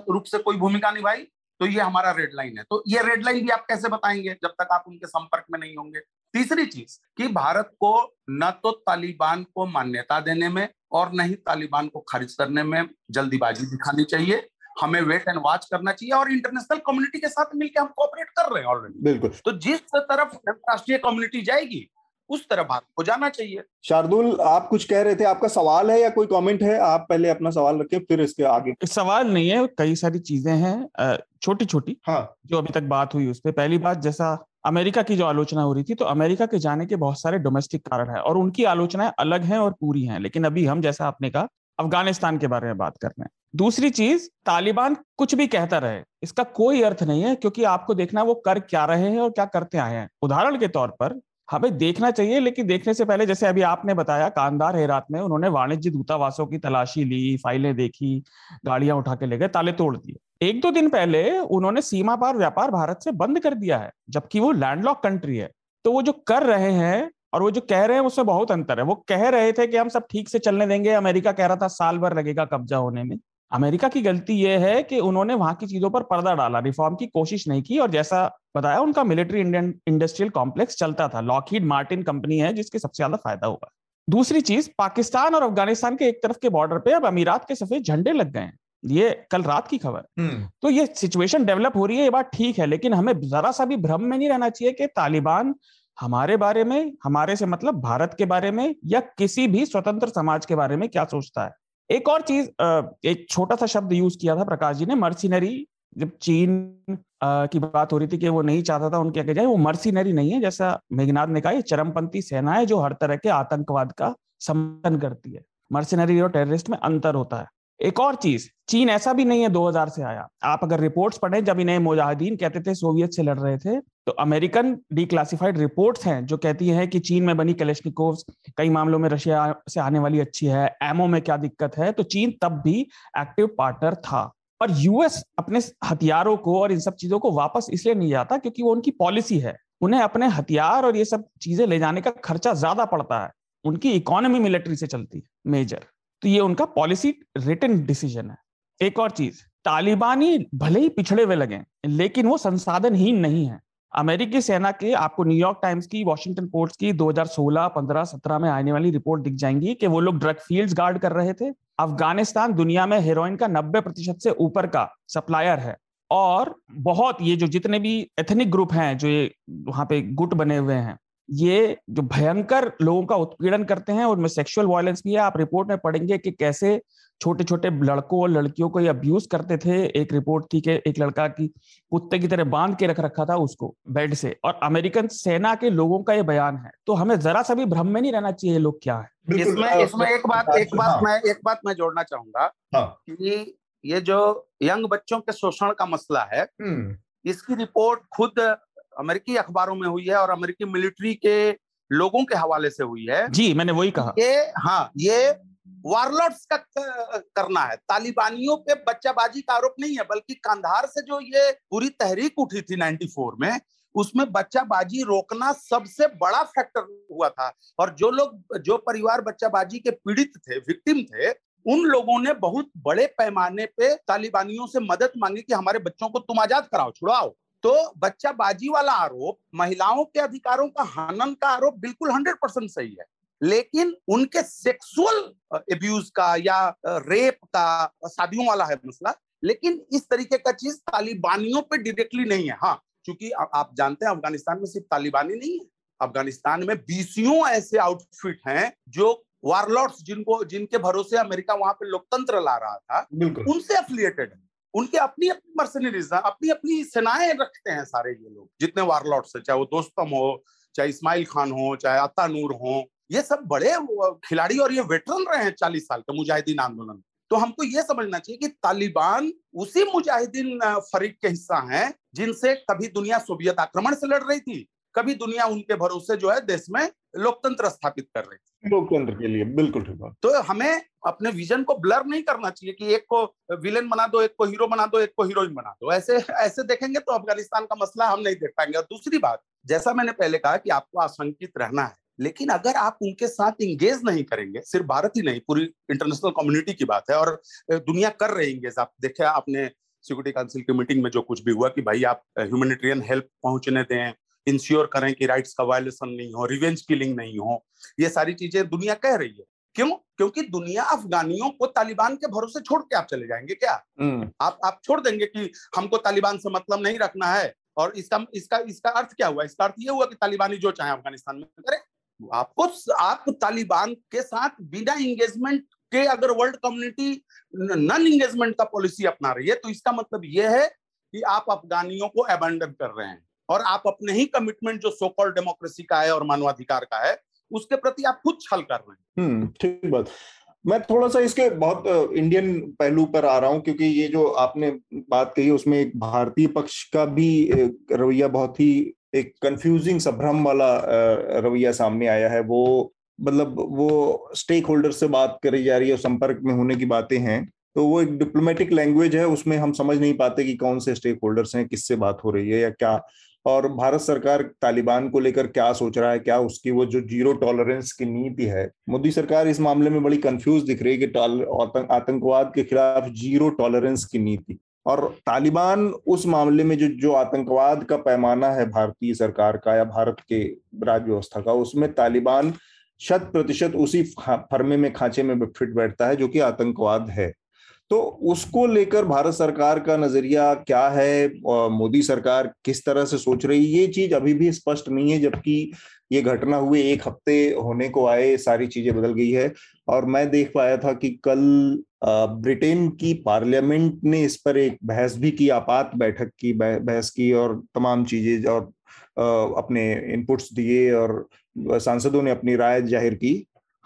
रूप से कोई भूमिका निभाई तो ये हमारा रेड लाइन है। तो ये रेड लाइन भी आप कैसे बताएँगे जब तक आप उनके संपर्क में नहीं होंगे? तीसरी चीज़ कि भारत को न तो तालिबान को मान्यता देने में और न ही तालिबान को खारिज करने में जल्दीबाजी दिखानी चाहिए। हमें वेट एंड वॉच करना चाहिए और इंटरनेशनल कम्युनिटी के साथ मिलकर हम कोऑपरेट कर रहे हैं ऑलरेडी बिल्कुल। तो जिस तरफ़ अंतरराष्ट्रीय कम्युनिटी जाएगी उस तरफ़ भारत को जाना चाहिए। शार्दुल आप कुछ कह रहे थे आपका सवाल है या कोई कमेंट है? आप पहले अपना सवाल रखें फिर इसके आगे। सवाल नहीं है कई सारी चीज़ें हैं छोटी छोटी हाँ। जो अभी तक बात हुई उस पर पहली बात जैसा अमेरिका की जो आलोचना हो रही थी तो अमेरिका के जाने के बहुत सारे डोमेस्टिक कारण है और उनकी आलोचनाएँ अलग हैं और पूरी हैं, लेकिन अभी हम, जैसा आपने कहा, अफ़गानिस्तान के बारे में बात कर रहे हैं। दूसरी चीज़, तालिबान कुछ भी कहता रहे, इसका कोई अर्थ नहीं है, क्योंकि आपको देखना वो कर क्या रहे हैं और क्या करते आए हैं। उदाहरण के तौर पर हमें देखना चाहिए, लेकिन देखने से पहले जैसे अभी आपने बताया, कांदार हेरात में, उन्होंने वाणिज्य दूतावासों की तलाशी ली, फाइलें देखी, गाड़ियाँ उठा के ले गए, ताले तोड़ दिए। एक दो दिन पहले उन्होंने सीमा पार व्यापार भारत से बंद कर दिया है, जबकि वो लैंडलॉक कंट्री है। तो वो जो कर रहे हैं और वो जो कह रहे हैं, उसमें बहुत अंतर है। वो कह रहे थे कि हम सब ठीक से चलने देंगे, अमेरिका कह रहा था, साल भर लगेगा कब्जा होने में। अमेरिका की गलती यह है कि उन्होंने वहाँ की चीज़ों पर पर्दा डाला रिफॉर्म की कोशिश नहीं की और जैसा बताया उनका मिलिट्री इंडियन इंडस्ट्रियल कॉम्प्लेक्स चलता था। लॉकहीड मार्टिन कंपनी है जिसके सबसे ज़्यादा फ़ायदा हुआ दूसरी चीज़ पाकिस्तान और अफ़गानिस्तान के एक तरफ़ के बॉर्डर पे अब अमीरात के सफ़ेद झंडे लग गए हैं। ये कल रात की खबर हम्म। तो ये सिचुएशन डेवलप हो रही है ये बात ठीक है लेकिन हमें जरा सा भी भ्रम में नहीं रहना चाहिए कि तालिबान हमारे बारे में हमारे से मतलब भारत के बारे में या किसी भी स्वतंत्र समाज के बारे में क्या सोचता है। एक और चीज़ एक छोटा सा शब्द यूज़ किया था प्रकाश जी ने, मर्सिनरी। जब चीन की बात हो रही थी कि वो नहीं चाहता था उनके आगे जाए, वो मर्सिनरी नहीं है, जैसा मेघनाथ ने कहा, ये चरमपंथी सेना है जो हर तरह के आतंकवाद का समर्थन करती है। मर्सिनरी और टेररिस्ट में अंतर होता है। एक और चीज़, चीन ऐसा भी नहीं है 2000 से आया। आप अगर रिपोर्ट्स पढ़ें, जब इन्हें मुजाहिदीन कहते थे, सोवियत से लड़ रहे थे तो अमेरिकन डिक्लासिफाइड रिपोर्ट्स हैं, जो कहती हैं कि चीन में बनी कलेशनिकोव कई मामलों में रशिया से आने वाली अच्छी है एमओ में क्या दिक्कत है? तो चीन तब भी एक्टिव पार्टनर था। और यूएस अपने हथियारों को और इन सब चीज़ों को वापस इसलिए नहीं जाता क्योंकि वो उनकी पॉलिसी है। उन्हें अपने हथियार और ये सब चीज़ें ले जाने का खर्चा ज़्यादा पड़ता है। उनकी इकोनॉमी मिलिट्री से चलती है मेजर तो ये उनका पॉलिसी रिटर्न डिसीज़न है। एक और चीज़ तालिबानी भले ही पिछड़े हुए लगे लेकिन वो संसाधनहीन नहीं है। अमेरिकी सेना के आपको न्यूयॉर्क टाइम्स की वॉशिंगटन पोस्ट की 2016, 15, 17 में आने वाली रिपोर्ट दिख जाएँगी कि वो लोग ड्रग फील्ड्स गार्ड कर रहे थे। अफ़गानिस्तान दुनिया में हेरोइन का 90 प्रतिशत से ऊपर का सप्लायर है। और बहुत ये जो जितने भी एथनिक ग्रुप हैं जो ये वहाँ पे गुट बने हुए हैं ये जो भयंकर लोगों का उत्पीड़न करते हैं उनमें सेक्सुअल वायलेंस भी है आप रिपोर्ट में पढ़ेंगे कि कैसे छोटे छोटे लड़कों और लड़कियों को ये अब्यूज करते थे एक रिपोर्ट थी कि एक लड़का की कुत्ते की तरह बाँध के रख रखा था उसको बेड से और अमेरिकन सेना के लोगों का ये बयान है तो हमें जरा सा भी भ्रम में नहीं रहना चाहिए लोग क्या है इसमें इसमें एक बात एक बात हाँ। मैं एक बात मैं जोड़ना चाहूँगा हाँ। कि ये जो यंग बच्चों के शोषण का मसला है हम्म। इसकी रिपोर्ट खुद अमेरिकी अखबारों में हुई है और अमेरिकी मिलिट्री के लोगों के हवाले से हुई है जी मैंने वही कहा। ये हाँ ये वारलॉर्ड्स का करना है। तालिबानियों पे बच्चाबाजी का आरोप नहीं है बल्कि कंधार से जो ये पूरी तहरीक उठी थी 94 में उसमें बच्चाबाजी रोकना सबसे बड़ा फैक्टर हुआ था। और जो लोग जो परिवार बच्चाबाजी के पीड़ित थे विक्टिम थे उन लोगों ने बहुत बड़े पैमाने पे तालिबानियों से मदद मांगी कि हमारे बच्चों को तुम आज़ाद कराओ छुड़ाओ। तो बच्चाबाजी वाला आरोप महिलाओं के अधिकारों का हनन का आरोप बिल्कुल हंड्रेड परसेंट सही है। लेकिन उनके सेक्सुअल एब्यूज का या रेप का शादियों वाला है मसला। लेकिन इस तरीके का चीज़ तालिबानियों पे डायरेक्टली नहीं है। हाँ क्योंकि आप जानते हैं अफ़गानिस्तान में सिर्फ़ तालिबानी नहीं है। अफ़गानिस्तान में बीसियों ऐसे आउटफिट हैं जो वारलॉर्ड्स जिनको जिनके भरोसे अमेरिका वहाँ पे लोकतंत्र ला रहा था उनसे एफिलिएटेड है। उनके अपनी अपनी मर्सनरीज अपनी अपनी सेनाएँ रखते हैं सारे ये लोग, जितने वारलॉर्ड्स है, चाहे वो दोस्तम हो, चाहे इस्माइल खान हो, चाहे अता नूर हो, ये सब बड़े खिलाड़ी और ये वेटरन रहे हैं चालीस साल के मुजाहिदीन आंदोलन तो हमको ये समझना चाहिए कि तालिबान उसी मुजाहिदीन फरीक के हिस्सा हैं, जिनसे कभी दुनिया सोवियत आक्रमण से लड़ रही थी। कभी दुनिया उनके भरोसे जो है देश में लोकतंत्र स्थापित कर रही लोकतंत्र के लिए बिल्कुल ठीक बात। तो हमें अपने विजन को ब्लर नहीं करना चाहिए कि एक को विलेन बना दो एक को हीरो बना दो एक को हीरोइन बना दो। ऐसे ऐसे देखेंगे तो अफ़गानिस्तान का मसला हम नहीं देख पाएँगे। और दूसरी बात जैसा मैंने पहले कहा कि आपको आशंकित रहना है लेकिन अगर आप उनके साथ इंगेज नहीं करेंगे सिर्फ़ भारत ही नहीं पूरी इंटरनेशनल कम्युनिटी की बात है और दुनिया कर रही इंगेज आप देखे आपने सिक्योरिटी काउंसिल की मीटिंग में जो कुछ भी हुआ कि भाई आप ह्यूमैनिटेरियन हेल्प पहुँचने दें इंश्योर करें कि राइट्स का वायलेशन नहीं हो रिवेंज किलिंग नहीं हो ये सारी चीज़ें दुनिया कह रही है। क्यों? क्योंकि दुनिया अफगानियों को तालिबान के भरोसे छोड़ के आप चले जाएँगे क्या? हम्म। आप आप छोड़ देंगे कि हमको तालिबान से मतलब नहीं रखना है और इसका इसका इसका अर्थ क्या हुआ? इसका अर्थ ये हुआ कि तालिबानी जो चाहे अफ़गानिस्तान में करे। आपको आप तालिबान के साथ बिना इंगेजमेंट के अगर वर्ल्ड कम्युनिटी नन इंगेजमेंट का पॉलिसी अपना रही है तो इसका मतलब यह है कि आप अफगानियों को अबेंडन कर रहे हैं। और आप अपने ही कमिटमेंट जो सोकॉल डेमोक्रेसी का है और मानवाधिकार का है उसके प्रति आप खुद छल कर रहे हैं। हम्म, ठीक बात। मैं थोड़ा सा इसके बहुत इंडियन पहलू पर आ रहा हूँ क्योंकि ये जो आपने बात कही उसमें एक भारतीय पक्ष का भी रवैया बहुत ही एक कंफ्यूजिंग सभ्रम वाला रवैया सामने आया है। वो मतलब वो स्टेक होल्डर से बात करी जा रही है संपर्क में होने की बातें हैं। तो वो एक डिप्लोमेटिक लैंग्वेज है उसमें हम समझ नहीं पाते कि कौन से स्टेक होल्डर्स हैं किससे बात हो रही है या क्या और भारत सरकार तालिबान को लेकर क्या सोच रहा है? क्या उसकी वो जो ज़ीरो टॉलरेंस की नीति है? मोदी सरकार इस मामले में बड़ी कंफ्यूज दिख रही है कि आतंकवाद के खिलाफ ज़ीरो टॉलरेंस की नीति। और तालिबान उस मामले में जो जो आतंकवाद का पैमाना है भारतीय सरकार का या भारत के राज्य व्यवस्था का, उसमें तालिबान शत प्रतिशत उसी फर्मे में खांचे में फिट बैठता है जो कि आतंकवाद है। तो उसको लेकर भारत सरकार का नज़रिया क्या है? मोदी सरकार किस तरह से सोच रही है? ये चीज़ अभी भी स्पष्ट नहीं है, जबकि ये घटना हुए एक हफ़्ते होने को आए, सारी चीज़ें बदल गई है। और मैं देख पाया था कि कल ब्रिटेन की पार्लियामेंट ने इस पर एक बहस भी की, आपात बैठक की बहस की और तमाम चीज़ें और अपने इनपुट्स दिए और सांसदों ने अपनी राय ज़ाहिर की।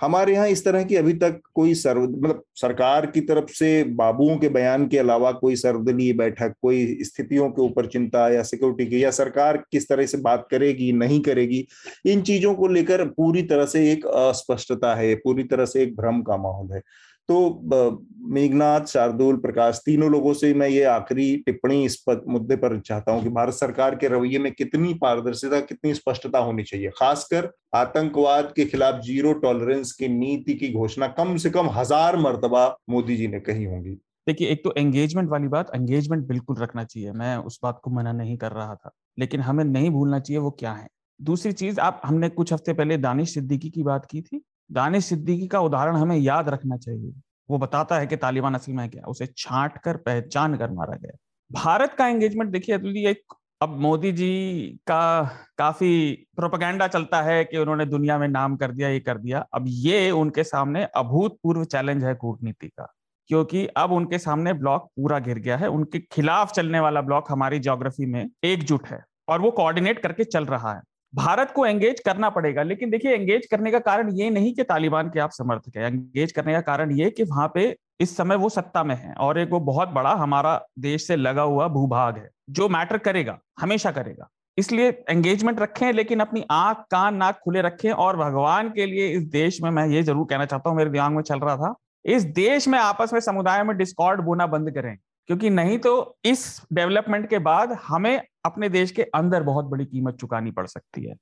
हमारे यहाँ इस तरह की अभी तक कोई सर्व मतलब सरकार की तरफ़ से बाबुओं के बयान के अलावा कोई सर्वदलीय बैठक, कोई स्थितियों के ऊपर चिंता या सिक्योरिटी की, या सरकार किस तरह से बात करेगी, नहीं करेगी, इन चीज़ों को लेकर पूरी तरह से एक अस्पष्टता है, पूरी तरह से एक भ्रम का माहौल है। तो मेघनाथ, शार्दुल, प्रकाश तीनों लोगों से मैं ये आखिरी टिप्पणी इस पर, मुद्दे पर चाहता हूँ कि भारत सरकार के रवैये में कितनी पारदर्शिता, कितनी स्पष्टता होनी चाहिए। खासकर आतंकवाद के खिलाफ ज़ीरो टॉलरेंस की नीति की घोषणा कम से कम हज़ार मरतबा मोदी जी ने कही होंगी। देखिए, एक तो एंगेजमेंट वाली बात एंगेजमेंट बिल्कुल रखना चाहिए। मैं उस बात को मना नहीं कर रहा था, लेकिन हमें नहीं भूलना चाहिए वो क्या है। दूसरी चीज़, आप, हमने कुछ हफ़्ते पहले दानिश सिद्दीकी की बात की थी दानिश सिद्दीकी का उदाहरण हमें याद रखना चाहिए। वो बताता है कि तालिबान असल में क्या उसे छांट कर पहचान कर मारा गया। भारत का एंगेजमेंट देखिए, अतुल जी, एक, अब मोदी जी का काफ़ी प्रोपागेंडा चलता है कि उन्होंने दुनिया में नाम कर दिया, ये कर दिया। अब ये उनके सामने अभूतपूर्व चैलेंज है कूटनीति का, क्योंकि अब उनके सामने ब्लॉक पूरा गिर गया है। उनके खिलाफ चलने वाला ब्लॉक हमारी ज्योग्राफी में एकजुट है और वो कोऑर्डिनेट करके चल रहा है। भारत को एंगेज करना पड़ेगा। लेकिन देखिए एंगेज करने का कारण ये नहीं कि तालिबान के आप समर्थक है। एंगेज करने का कारण ये कि वहाँ पे इस समय वो सत्ता में है और एक वो बहुत बड़ा हमारा देश से लगा हुआ भूभाग है, जो मैटर करेगा, हमेशा करेगा। इसलिए एंगेजमेंट रखें, लेकिन अपनी आँख, कान, नाक खुले रखें और भगवान के लिए इस देश में मैं ये ज़रूर कहना चाहता हूँ, मेरे दिमाग में चल रहा था, इस देश में आपस में समुदाय में डिस्कॉर्ड बोना बंद करें। क्योंकि नहीं तो इस डेवलपमेंट के बाद हमें अपने देश के अंदर बहुत बड़ी कीमत चुकानी पड़ सकती है।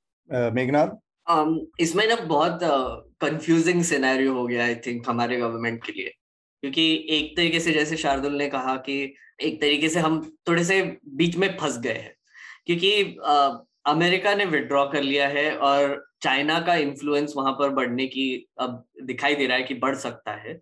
मेघनाथ um, इसमें ना बहुत कंफ्यूजिंग uh, सिनेरियो हो गया आई थिंक हमारे गवर्नमेंट के लिए। क्योंकि एक तरीके से जैसे शार्दुल ने कहा कि एक तरीके से हम थोड़े से बीच में फंस गए हैं। क्योंकि uh, अमेरिका ने विड्रॉ कर लिया है और चाइना का इन्फ्लुएंस वहाँ पर बढ़ने की अब दिखाई दे रहा है कि बढ़ सकता है।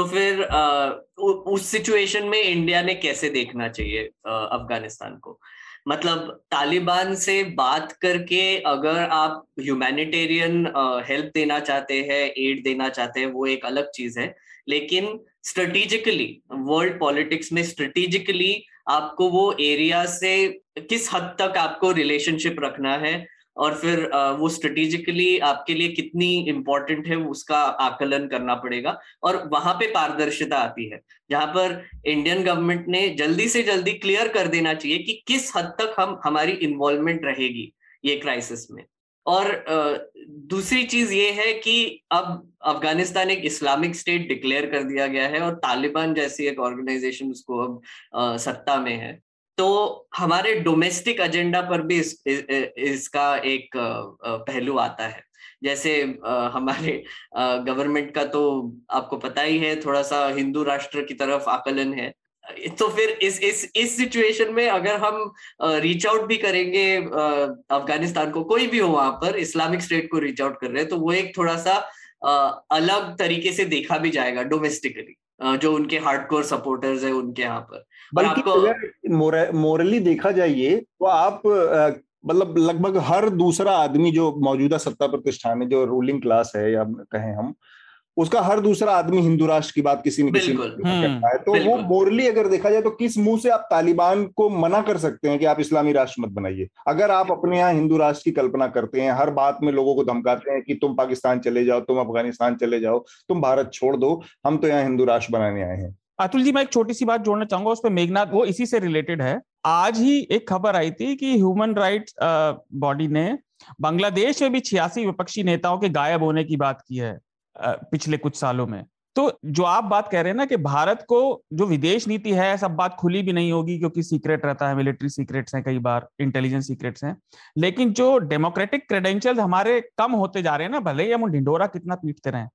तो फिर आ, उस सिचुएशन में इंडिया ने कैसे देखना चाहिए अफ़गानिस्तान को? मतलब तालिबान से बात करके अगर आप ह्यूमैनिटेरियन हेल्प देना चाहते हैं एड देना चाहते हैं वो एक अलग चीज़ है। लेकिन स्ट्रेटेजिकली वर्ल्ड पॉलिटिक्स में स्ट्रेटेजिकली आपको वो एरिया से किस हद तक आपको रिलेशनशिप रखना है और फिर वो स्ट्रेटेजिकली आपके लिए कितनी इंपॉर्टेंट है उसका आकलन करना पड़ेगा। और वहाँ पे पारदर्शिता आती है, जहाँ पर इंडियन गवर्नमेंट ने जल्दी से जल्दी क्लियर कर देना चाहिए कि किस हद तक हम, हमारी इन्वॉल्वमेंट रहेगी ये क्राइसिस में। और दूसरी चीज़ ये है कि अब अफ़गानिस्तान एक इस्लामिक स्टेट डिक्लेयर कर दिया गया है और तालिबान जैसी एक ऑर्गेनाइजेशन उसको अब सत्ता में है। तो हमारे डोमेस्टिक एजेंडा पर भी इस, इस, इसका एक पहलू आता है। जैसे हमारे गवर्नमेंट का तो आपको पता ही है थोड़ा सा हिंदू राष्ट्र की तरफ़ आकलन है। तो फिर इस इस इस सिचुएशन में अगर हम रीच आउट भी करेंगे अफ़गानिस्तान को कोई भी हो वहाँ पर इस्लामिक स्टेट को रीच आउट कर रहे हैं तो वो एक थोड़ा सा अलग तरीके से देखा भी जाएगा डोमेस्टिकली जो उनके हार्डकोर सपोर्टर्स है उनके यहाँ पर। बल्कि अगर मोरली देखा जाइए तो आप मतलब लगभग हर दूसरा आदमी जो मौजूदा सत्ता प्रतिष्ठान है जो रूलिंग क्लास है या कहें हम उसका हर दूसरा आदमी हिंदू राष्ट्र की बात किसी न किसी करता है। तो वो मोरली अगर देखा जाए तो किस मुँह से आप तालिबान को मना कर सकते हैं कि आप इस्लामी राष्ट्र मत बनाइए? अगर आप अपने यहाँ हिंदू राष्ट्र की कल्पना करते हैं हर बात में लोगों को धमकाते हैं कि तुम पाकिस्तान चले जाओ तुम अफ़गानिस्तान चले जाओ तुम भारत छोड़ दो हम तो यहाँ हिंदू राष्ट्र बनाने आए हैं। अतुल जी, मैं एक छोटी सी बात जोड़ना चाहूँगा, उस पर मेघनाथ वो इसी से रिलेटेड है। आज ही एक खबर आई थी कि ह्यूमन राइट बॉडी ने बांग्लादेश में भी छियासी विपक्षी नेताओं के गायब होने की बात की है पिछले कुछ सालों में। तो जो आप बात कह रहे हैं ना कि भारत को जो विदेश नीति है, सब बात खुली भी नहीं होगी क्योंकि सीक्रेट रहता है मिलिट्री सीक्रेट्स हैं कई बार इंटेलिजेंस सीक्रेट्स हैं। लेकिन जो डेमोक्रेटिक क्रेडेंशियल हमारे कम होते जा रहे हैं ना, भले ही हम ढिंडोरा कितना पीटते रहे,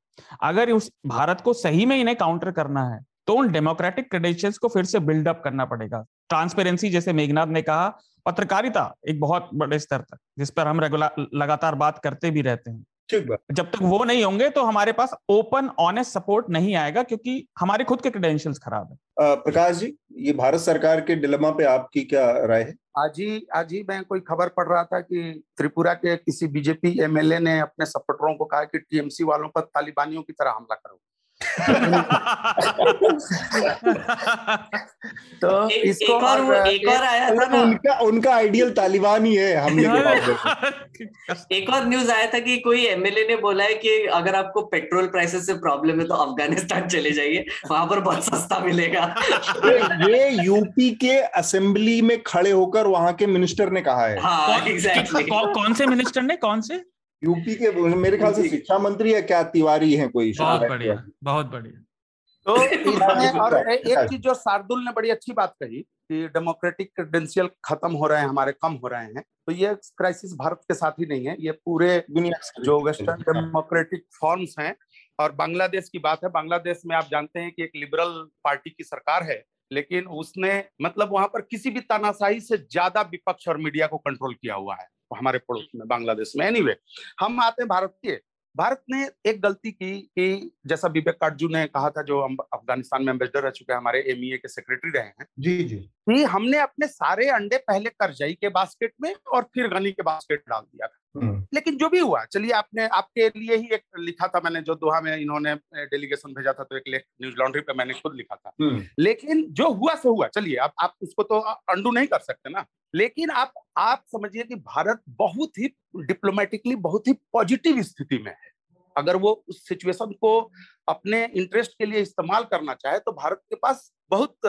अगर उस, भारत को सही में इन्हें काउंटर करना है तो उन डेमोक्रेटिक क्रेडेंशियल्स को फिर से बिल्डअप करना पड़ेगा। ट्रांसपेरेंसी जैसे मेघनाथ ने कहा पत्रकारिता एक बहुत बड़े स्तर तक जिस पर हम रेगुलर लगातार बात करते भी रहते हैं। जब तक वो नहीं होंगे तो हमारे पास ओपन ऑनेस्ट सपोर्ट नहीं आएगा क्योंकि हमारे खुद के क्रेडेंशियल्स खराब है। प्रकाश जी ये भारत सरकार के डिलेमा पे आपकी क्या राय है? आज ही आज ही मैं कोई खबर पढ़ रहा था कि त्रिपुरा के किसी बीजेपी एमएलए ने अपने सपोर्टरों को कहा कि टीएमसी वालों पर तालिबानियों की तरह हमला करो। तो एक, इसको एक और, और एक और आया था ना। उनका उनका आइडियल तालिबान ही है हमले के बाद एक और न्यूज़ आया था कि कोई एमएलए ने बोला है कि अगर आपको पेट्रोल प्राइसेस से प्रॉब्लम है तो अफ़गानिस्तान चले जाइए वहाँ पर बहुत सस्ता मिलेगा। ये यूपी के असेंबली में खड़े होकर वहाँ के मिनिस्टर ने कहा है। हाँ, exactly. कौन से मिनिस्टर ने कौन से? यूपी के मेरे ख्याल से शिक्षा मंत्री है क्या तिवारी है कोई? बहुत बढ़िया बहुत बढ़िया। तो [laughs] इसमें और एक चीज़ जो शार्दुल ने बड़ी अच्छी बात कही कि डेमोक्रेटिक क्रेडेंशियल खत्म हो रहे हैं हमारे कम हो रहे हैं तो ये क्राइसिस भारत के साथ ही नहीं है ये पूरे दुनिया जो वेस्टर्न डेमोक्रेटिक फॉर्म्स हैं और बांग्लादेश की बात है बांग्लादेश में आप जानते हैं कि एक लिबरल पार्टी की सरकार है लेकिन उसने मतलब वहाँ पर किसी भी तानाशाही से ज़्यादा विपक्ष और मीडिया को कंट्रोल किया हुआ है। हमारे पड़ोस में बांग्लादेश में। एनीवे हम आते हैं भारत के। भारत ने एक गलती की कि जैसा विवेक काटजू ने कहा था जो हम अफ़गानिस्तान में एम्बेसडर रह चुके हैं हमारे एमईए के सेक्रेटरी रहे हैं। जी जी। कि हमने अपने सारे अंडे पहले करजई के बास्केट में और फिर गनी के बास्केट डाल दिया था। लेकिन जो भी हुआ चलिए आपने आपके लिए ही एक लिखा था मैंने जो दोहा में इन्होंने डेलीगेशन भेजा था तो एक लेख न्यूज़ लॉन्ड्री पे मैंने खुद लिखा था। लेकिन जो हुआ सो हुआ। चलिए आप आप उसको तो अंडू नहीं कर सकते ना। लेकिन आप आप समझिए कि भारत बहुत ही डिप्लोमेटिकली बहुत ही पॉजिटिव स्थिति में है। अगर वो उस सिचुएशन को अपने इंटरेस्ट के लिए इस्तेमाल करना चाहे तो भारत के पास बहुत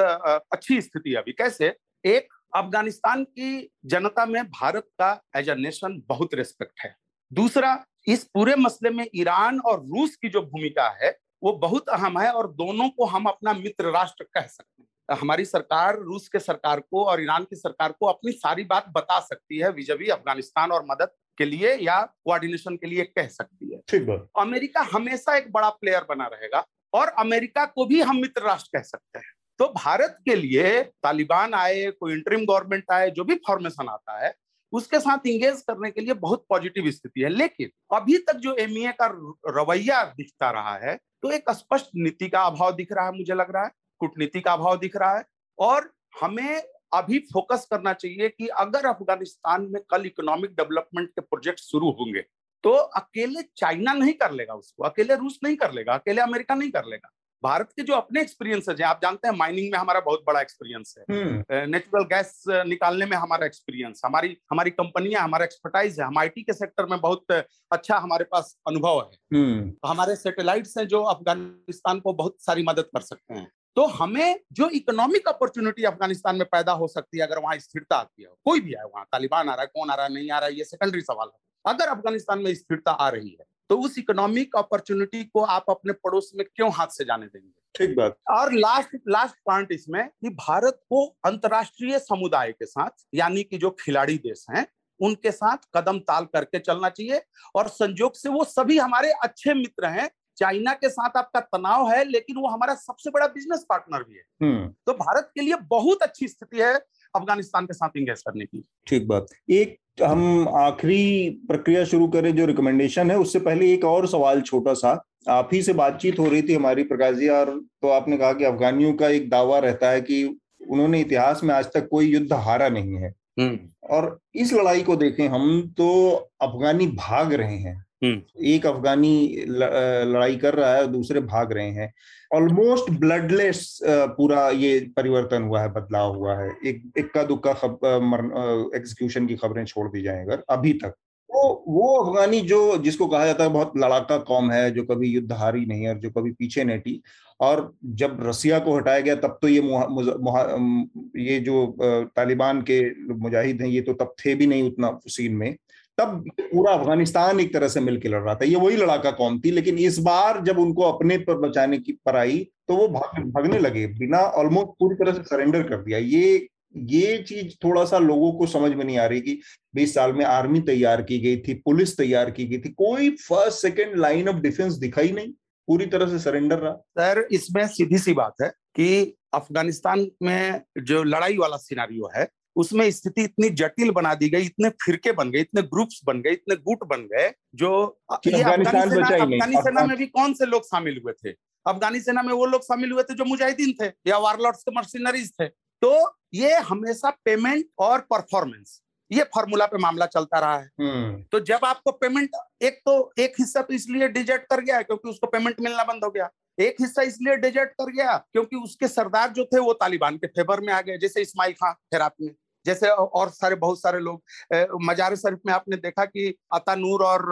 अच्छी स्थिति है अभी। कैसे? एक अफ़गानिस्तान की जनता में भारत का एज अ नेशन बहुत रिस्पेक्ट है। दूसरा इस पूरे मसले में ईरान और रूस की जो भूमिका है वो बहुत अहम है और दोनों को हम अपना मित्र राष्ट्र कह सकते हैं। हमारी सरकार रूस के सरकार को और ईरान की सरकार को अपनी सारी बात बता सकती है विजयी अफ़गानिस्तान और मदद के लिए या कोऑर्डिनेशन के लिए कह सकती है। ठीक अमेरिका हमेशा एक बड़ा प्लेयर बना रहेगा और अमेरिका को भी हम मित्र राष्ट्र कह सकते हैं। तो भारत के लिए तालिबान आए, कोई इंटरिम गवर्नमेंट आए, जो भी फॉर्मेशन आता है, उसके साथ इंगेज करने के लिए बहुत पॉजिटिव स्थिति है। लेकिन अभी तक जो एमईए का रवैया दिखता रहा है तो एक स्पष्ट नीति का अभाव दिख रहा है, मुझे लग रहा है। कूटनीति का अभाव दिख रहा है और हमें अभी फोकस करना चाहिए कि अगर अफ़गानिस्तान में कल इकोनॉमिक डेवलपमेंट के प्रोजेक्ट शुरू होंगे तो अकेले चाइना नहीं कर लेगा उसको, अकेले रूस नहीं कर लेगा, अकेले अमेरिका नहीं कर लेगा। भारत के जो अपने एक्सपीरियंस है आप जानते हैं माइनिंग में हमारा बहुत बड़ा एक्सपीरियंस है नेचुरल हम्म। गैस निकालने में हमारा एक्सपीरियंस हमारी हमारी कंपनियाँ हमारा एक्सपर्टाइज है हम आईटी के सेक्टर में बहुत अच्छा हमारे पास अनुभव है हम्म। हमारे सैटेलाइट्स हैं जो अफ़गानिस्तान को बहुत सारी मदद कर सकते हैं तो हमें जो इकोनॉमिक अपॉर्चुनिटी अफ़गानिस्तान में पैदा हो सकती है अगर वहाँ स्थिरता आती है कोई भी आए वहाँ तालिबान आ रहा है कौन आ रहा है नहीं आ रहा है ये सेकेंडरी सवाल है अगर अफ़गानिस्तान में स्थिरता आ रही है तो उस इकोनॉमिक अपॉर्चुनिटी को आप अपने पड़ोस में क्यों हाथ से जाने देंगे? ठीक बात। और लास्ट लास्ट पॉइंट इसमें कि भारत को अंतरराष्ट्रीय समुदाय के साथ यानी कि जो खिलाड़ी देश हैं उनके साथ कदम ताल करके चलना चाहिए। और संजोग से वो सभी हमारे अच्छे मित्र हैं। चाइना के साथ आपका तनाव है लेकिन वो हमारा सबसे बड़ा बिज़नेस पार्टनर भी है। हम्म। तो भारत के लिए बहुत अच्छी स्थिति है अफ़गानिस्तान के साथ इंगेज करने की। ठीक बात। एक हम आखिरी प्रक्रिया शुरू करें जो रिकमेंडेशन है उससे पहले एक और सवाल छोटा सा आप ही से बातचीत हो रही थी हमारी प्रकाश जी और तो आपने कहा कि अफगानियों का एक दावा रहता है कि उन्होंने इतिहास में आज तक कोई युद्ध हारा नहीं है हम्म। और इस लड़ाई को देखें हम तो अफगानी भाग रहे हैं। एक अफगानी लड़ाई कर रहा है और दूसरे भाग रहे हैं। ऑलमोस्ट ब्लडलेस पूरा ये परिवर्तन हुआ है बदलाव हुआ है। एक इक्का दुक्का एग्जीक्यूशन की खबरें छोड़ दी जाए अगर अभी तक। तो वो अफगानी जो जिसको कहा जाता है बहुत लड़ाका कौम है जो कभी युद्ध हारी नहीं और जो कभी पीछे नहीं और जब रसिया को हटाया गया तब तो ये मुहा, मुहा, ये जो तालिबान के मुजाहिद हैं ये तो तब थे भी नहीं उतना सीन में। तब पूरा अफ़गानिस्तान एक तरह से मिलकर लड़ रहा था। ये वही लड़ाका कौन थी? लेकिन इस बार जब उनको अपने पर बचाने की पर आई तो वो भाग, भागने लगे बिना ऑलमोस्ट पूरी तरह से सरेंडर कर दिया। ये ये चीज़ थोड़ा सा लोगों को समझ में नहीं आ रही कि बीस साल में आर्मी तैयार की गई थी पुलिस तैयार की गई थी कोई first second line of defence दिखाई नहीं। पूरी तरह से सरेंडर रहा। सर इसमें सीधी सी बात है कि अफ़गानिस्तान में जो लड़ाई वाला सिनारियो है उसमें स्थिति इतनी जटिल बना दी गई इतने फिरके बन गए इतने ग्रुप्स बन गए इतने गुट बन गए जो अफगानी सेना अफगानी सेना में भी कौन से लोग शामिल हुए थे? अफगानी सेना में वो लोग शामिल हुए थे जो मुजाहिदीन थे या वारलॉर्ड्स के मर्सिनरीज थे। तो ये हमेशा पेमेंट और परफॉर्मेंस ये फॉर्मूला पे मामला चलता रहा है। हम्म। तो जब आपको पेमेंट एक तो एक हिस्सा तो इसलिए डिजर्ट कर गया क्योंकि उसको पेमेंट मिलना बंद हो गया। एक हिस्सा इसलिए डिजर्ट कर गया क्योंकि उसके सरदार जो थे वो तालिबान के फेवर में आ गए जैसे इस्माइल खान हेरात में। जैसे और सारे बहुत सारे लोग मजार शरीफ में आपने देखा कि अतानूर और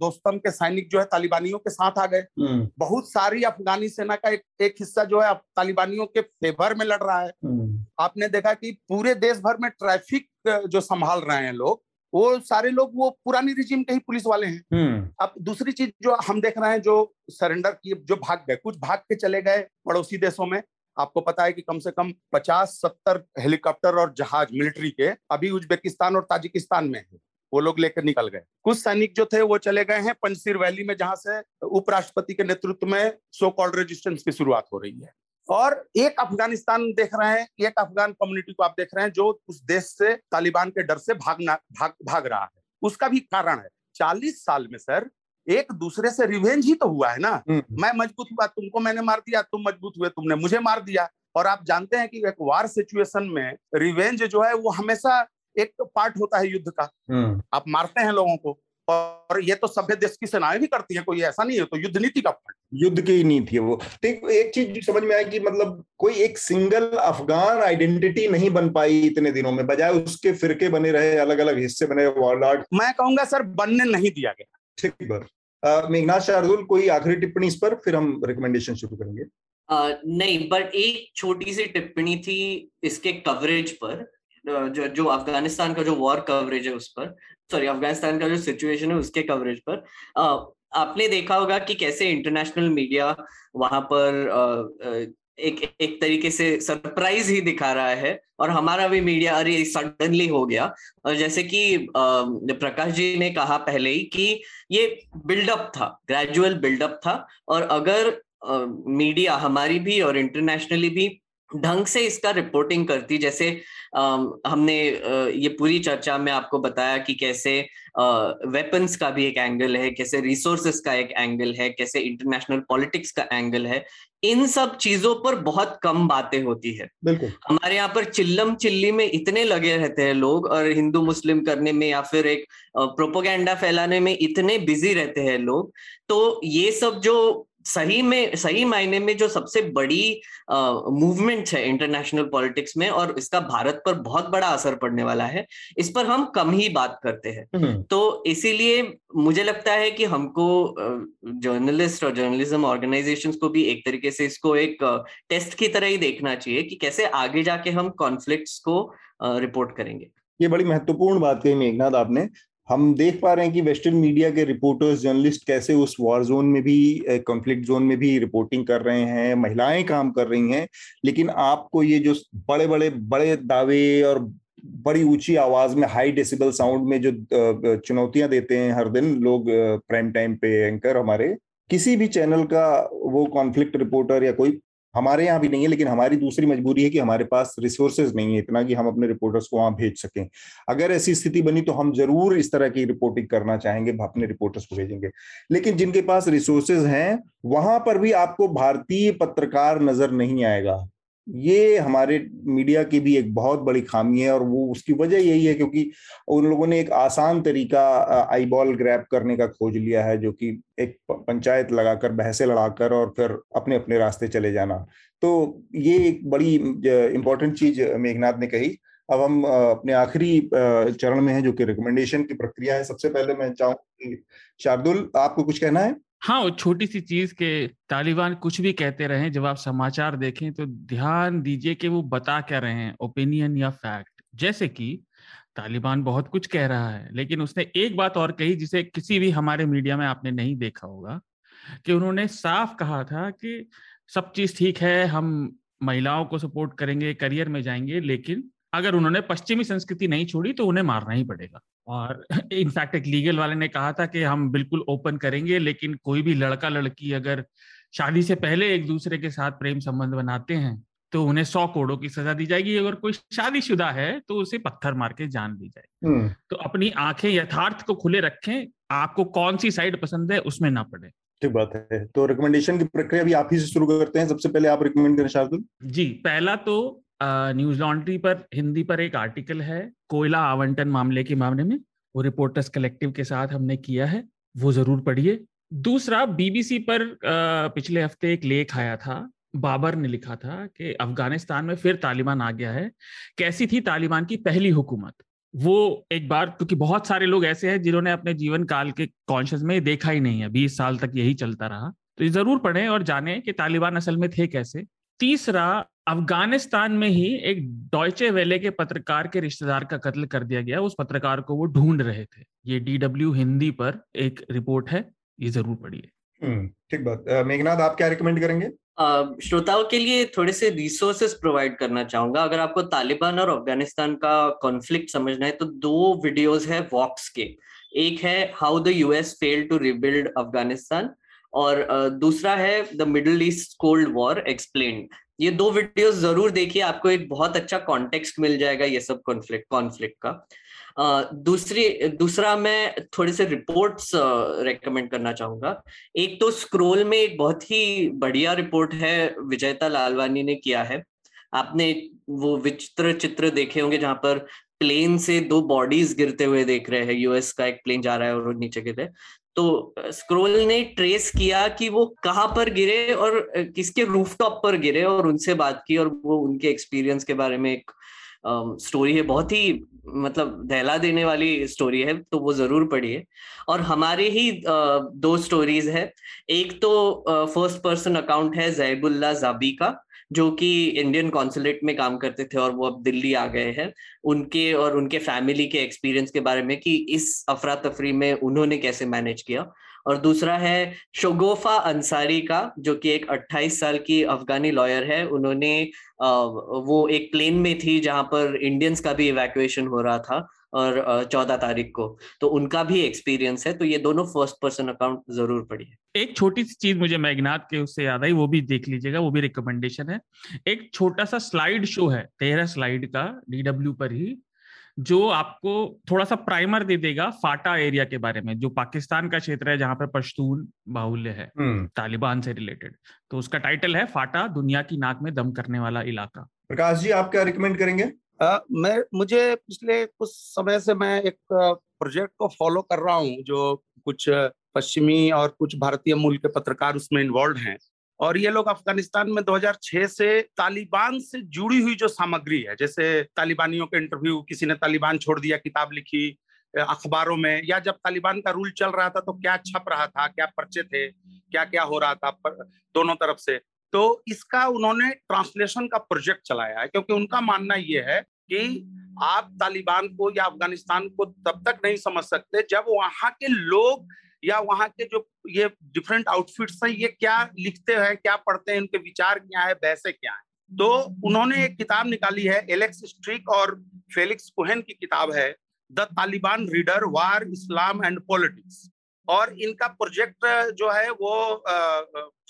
दोस्तम के सैनिक जो है तालिबानियों के साथ आ गए हम्म। बहुत सारी अफगानी सेना का एक, एक हिस्सा जो है तालिबानियों के फेवर में लड़ रहा है हम्म। आपने देखा कि पूरे देश भर में ट्रैफ़िक जो संभाल रहे हैं लोग वो सारे लोग वो पुरानी रिजिम के ही पुलिस वाले हैं हम्म। अब दूसरी चीज़ जो हम देख रहे हैं जो सरेंडर किए जो भाग गए कुछ भाग के चले गए पड़ोसी देशों में आपको पता है कि कम से कम 50-70 हेलीकॉप्टर और जहाज़ मिलिट्री के अभी उज्बेकिस्तान और ताजिकिस्तान में है। वो लोग लेकर निकल गए। कुछ सैनिक जो थे वो चले गए हैं पंचसीर वैली में, जहाँ से उपराष्ट्रपति के नेतृत्व में सो कॉल्ड रेजिस्टेंस की शुरुआत हो रही है। और एक अफ़गानिस्तान देख रहे हैं, एक अफगान कम्युनिटी को आप देख रहे हैं जो उस देश से, तालिबान के डर से भागना, भाग भाग रहा है। उसका भी कारण है, चालीस साल में, सर एक दूसरे से रिवेंज ही तो हुआ है ना। हम्म। मैं मज़बूत हुआ तुमको मैंने मार दिया तुम मज़बूत हुए तुमने मुझे मार दिया। और आप जानते हैं कि एक वार सिचुएशन में रिवेंज जो है वो हमेशा एक पार्ट होता है युद्ध का। हम्म। आप मारते हैं लोगों को और ये तो सभ्य देश की सेनाएँ भी करती है कोई ऐसा नहीं है तो युद्ध नीति का पार्ट युद्ध की नीति है वो। तो एक चीज़ समझ में आई कि मतलब कोई एक सिंगल अफगान आइडेंटिटी नहीं बन पाई इतने दिनों में बजाय उसके फिरके बने रहे अलग अलग हिस्से बने वॉर्डार्ड मैं कहूँगा सर बनने नहीं दिया गया। ठीक बर मेघनाथ शार्दुल कोई आखिरी टिप्पणी इस पर फिर हम रिकमेंडेशन शुरू करेंगे। uh, नहीं बट एक छोटी सी टिप्पणी थी इसके कवरेज पर जो जो अफ़गानिस्तान का जो वॉर कवरेज है उस पर सॉरी अफ़गानिस्तान का जो सिचुएशन है उसके कवरेज पर। uh, आपने देखा होगा कि कैसे इंटरनेशनल मीडिया वहाँ पर एक एक तरीके से सरप्राइज़ ही दिखा रहा है और हमारा भी मीडिया अरे सडनली हो गया। और जैसे कि प्रकाश जी ने कहा पहले ही कि ये बिल्डअप था ग्रेजुअल बिल्डअप था और अगर मीडिया हमारी भी और इंटरनेशनली भी ढंग से इसका रिपोर्टिंग करती जैसे आ, हमने ये पूरी चर्चा में आपको बताया कि कैसे वेपन्स का भी एक एंगल है कैसे रिसोर्सेस का एक एंगल है कैसे इंटरनेशनल पॉलिटिक्स का एंगल है इन सब चीज़ों पर बहुत कम बातें होती है। बिल्कुल। हमारे यहाँ पर चिल्लम चिल्ली में इतने लगे रहते हैं लोग और हिंदू मुस्लिम करने में या फिर एक प्रोपोगेंडा फैलाने में इतने बिज़ी रहते हैं लोग। तो ये सब जो सही में सही मायने में जो सबसे बड़ी मूवमेंट है इंटरनेशनल पॉलिटिक्स में और इसका भारत पर बहुत बड़ा असर पड़ने वाला है इस पर हम कम ही बात करते हैं। हम्म। तो इसीलिए मुझे लगता है कि हमको जर्नलिस्ट और जर्नलिज्म ऑर्गेनाइजेशंस को भी एक तरीके से इसको एक टेस्ट की तरह ही देखना चाहिए कि कैसे आगे जाके हम कॉन्फ्लिक्ट्स को रिपोर्ट करेंगे। ये बड़ी महत्वपूर्ण बात कही मेघनाथ आपने। हम देख पा रहे हैं कि वेस्टर्न मीडिया के रिपोर्टर्स जर्नलिस्ट कैसे उस वॉर जोन में भी कॉन्फ्लिक्ट जोन में भी रिपोर्टिंग कर रहे हैं, महिलाएँ काम कर रही हैं, लेकिन आपको ये जो बड़े बड़े बड़े दावे और बड़ी ऊँची आवाज़ में हाई डेसिबल साउंड में जो चुनौतियाँ देते हैं हर दिन लोग प्राइम टाइम पे एंकर हमारे, किसी भी चैनल का वो कॉन्फ्लिक्ट रिपोर्टर या कोई हमारे यहाँ भी नहीं है, लेकिन हमारी दूसरी मजबूरी है कि हमारे पास रिसोर्सेज नहीं है इतना कि हम अपने रिपोर्टर्स को वहाँ भेज सकें। अगर ऐसी स्थिति बनी तो हम ज़रूर इस तरह की रिपोर्टिंग करना चाहेंगे, अपने रिपोर्टर्स को भेजेंगे। लेकिन जिनके पास रिसोर्सेज हैं, वहाँ पर भी आपको भारतीय पत्रकार नज़र नहीं आएगा। ये हमारे मीडिया की भी एक बहुत बड़ी खामी है और वो उसकी वजह यही है क्योंकि उन लोगों ने एक आसान तरीका आई बॉल ग्रैप करने का खोज लिया है जो कि एक पंचायत लगाकर, बहसे लड़ाकर और फिर अपने अपने रास्ते चले जाना। तो ये एक बड़ी इंपॉर्टेंट चीज़ मेघनाथ ने कही। अब हम अपने आखिरी चरण में है जो कि रिकमेंडेशन की प्रक्रिया है। सबसे पहले मैं चाहूँ शार्दुल, आपको कुछ कहना है? हाँ छोटी सी चीज़ के तालिबान कुछ भी कहते रहे, जब आप समाचार देखें तो ध्यान दीजिए कि वो बता क्या रहे हैं ओपिनियन या फैक्ट जैसे कि तालिबान बहुत कुछ कह रहा है, लेकिन उसने एक बात और कही जिसे किसी भी हमारे मीडिया में आपने नहीं देखा होगा, कि उन्होंने साफ़ कहा था कि सब चीज़ ठीक है, हम महिलाओं को सपोर्ट करेंगे करियर में जाएँगे, लेकिन अगर उन्होंने पश्चिमी संस्कृति नहीं छोड़ी तो उन्हें मारना ही पड़ेगा। और [laughs] इनफैक्ट एक लीगल वाले ने कहा था कि हम बिल्कुल ओपन करेंगे लेकिन कोई भी लड़का लड़की अगर शादी से पहले एक दूसरे के साथ प्रेम संबंध बनाते हैं तो उन्हें सौ करोड़ों की सजा दी जाएगी। अगर कोई शादीशुदा है तो उसे पत्थर मार के जान दी जाए हम्म। तो अपनी आँखें यथार्थ को खुले रखें आपको कौन सी साइड पसंद है उसमें ना पड़े। ठीक बात है। तो रिकमेंडेशन की प्रक्रिया भी आप ही से शुरू करते हैं सबसे पहले आप रिकमेंड करें शार्दुल। जी पहला तो न्यूज़ लॉन्ड्री पर हिंदी पर एक आर्टिकल है कोयला आवंटन मामले के मामले में वो रिपोर्टर्स कलेक्टिव के साथ हमने किया है वो ज़रूर पढ़िए। दूसरा बीबीसी पर अ, पिछले हफ़्ते एक लेख आया था बाबर ने लिखा था कि अफ़गानिस्तान में फिर तालिबान आ गया है। कैसी थी तालिबान की पहली हुकूमत? वो एक बार क्योंकि बहुत सारे लोग ऐसे हैं जिन्होंने अपने जीवन काल के कॉन्शियस में देखा ही नहीं है बीस साल तक यही चलता रहा। तो ये ज़रूर पढ़ें और जानें कि तालिबान असल में थे कैसे। तीसरा अफ़गानिस्तान में ही एक डॉयचे वेले के पत्रकार के रिश्तेदार का कत्ल कर दिया गया। उस पत्रकार को वो ढूंढ रहे थे। ये डीडब्ल्यू हिंदी पर एक रिपोर्ट है ये ज़रूर पढ़िए। हम्म ठीक बात। मेघनाथ आप क्या रिकमेंड करेंगे? श्रोताओं के लिए थोड़े से रिसोर्सेस प्रोवाइड करना चाहूँगा। अगर आपको तालिबान और अफ़गानिस्तान का कॉन्फ्लिक्ट समझना है तो दो वीडियोस है वॉक्स के। एक है how the US fail to rebuild Afghanistan. और दूसरा है the Middle East cold war explain ये दो वीडियोस ज़रूर देखिए, आपको एक बहुत अच्छा कॉन्टेक्स्ट मिल जाएगा ये सब कॉन्फ्लिक्ट कॉन्फ्लिक्ट का। दूसरी, दूसरा मैं थोड़े से रिपोर्ट्स रेकमेंड करना चाहूँगा। एक तो स्क्रोल में एक बहुत ही बढ़िया रिपोर्ट है विजयता लालवानी ने किया है। आपने वो विचित्र चित्र देखे होंगे जहाँ पर प्लेन से दो बॉडीज गिरते हुए देख रहे हैं, यूएस का एक प्लेन जा रहा है और नीचे गिर रहे तो स्क्रोल ने ट्रेस किया कि वो कहाँ पर गिरे और किसके रूफटॉप पर गिरे और उनसे बात की और वो उनके एक्सपीरियंस के बारे में एक स्टोरी है। बहुत ही मतलब दहला देने वाली स्टोरी है तो वो ज़रूर पढ़िए। और हमारे ही दो स्टोरीज है। एक तो फ़र्स्ट पर्सन अकाउंट है जैबुल्ला जाबी का। जो कि इंडियन कॉन्सुलेट में काम करते थे और वो अब दिल्ली आ गए हैं, उनके और उनके फैमिली के एक्सपीरियंस के बारे में कि इस अफरा तफरी में उन्होंने कैसे मैनेज किया। और दूसरा है शोगोफा अंसारी का, जो कि एक 28 साल की अफगानी लॉयर है, उन्होंने वो एक प्लेन में थी जहाँ पर इंडियंस का भी इवैक्यूएशन हो रहा था। और चौदह तारीख को। तो उनका भी एक्सपीरियंस है तो ये दोनों फ़र्स्ट पर्सन अकाउंट ज़रूर पढ़िए। एक छोटी सी चीज़ मुझे मैगनाथ के उससे याद आई वो भी देख लीजिएगा वो भी रिकमेंडेशन है। एक छोटा सा स्लाइड शो है तेरह स्लाइड का डीडब्ल्यू पर ही जो आपको थोड़ा सा प्राइमर दे देगा फाटा एरिया के बारे में जो पाकिस्तान का क्षेत्र है जहाँ पर पश्तून बाहुल्य है हम्म। तालिबान से रिलेटेड तो उसका टाइटल है फाटा दुनिया की नाक में दम करने वाला इलाका। प्रकाश जी आप क्या रिकमेंड करेंगे? मैं मुझे पिछले कुछ समय से मैं एक प्रोजेक्ट को फॉलो कर रहा हूँ जो कुछ पश्चिमी और कुछ भारतीय मूल के पत्रकार उसमें इन्वॉल्व हैं। और ये लोग अफ़गानिस्तान में 2006 से तालिबान से जुड़ी हुई जो सामग्री है जैसे तालिबानियों के इंटरव्यू किसी ने तालिबान छोड़ दिया किताब लिखी अखबारों में या जब तालिबान का रूल चल रहा था तो क्या छप रहा था क्या पर्चे थे क्या क्या हो रहा था पर, दोनों तरफ़ से। तो इसका उन्होंने ट्रांसलेशन का प्रोजेक्ट चलाया है, क्योंकि उनका मानना यह है कि आप तालिबान को या अफ़गानिस्तान को तब तक नहीं समझ सकते जब वहाँ के लोग या वहाँ के जो ये डिफरेंट आउटफिट्स हैं, ये क्या लिखते हैं, क्या पढ़ते हैं, उनके विचार क्या है, बहसे क्या है? तो उन्होंने एक किताब निकाली है, एलेक्स स्ट्रिक और फेलिक्स कोहेन की किताब है, the Taliban reader, war, Islam and politics. और इनका प्रोजेक्ट जो है वो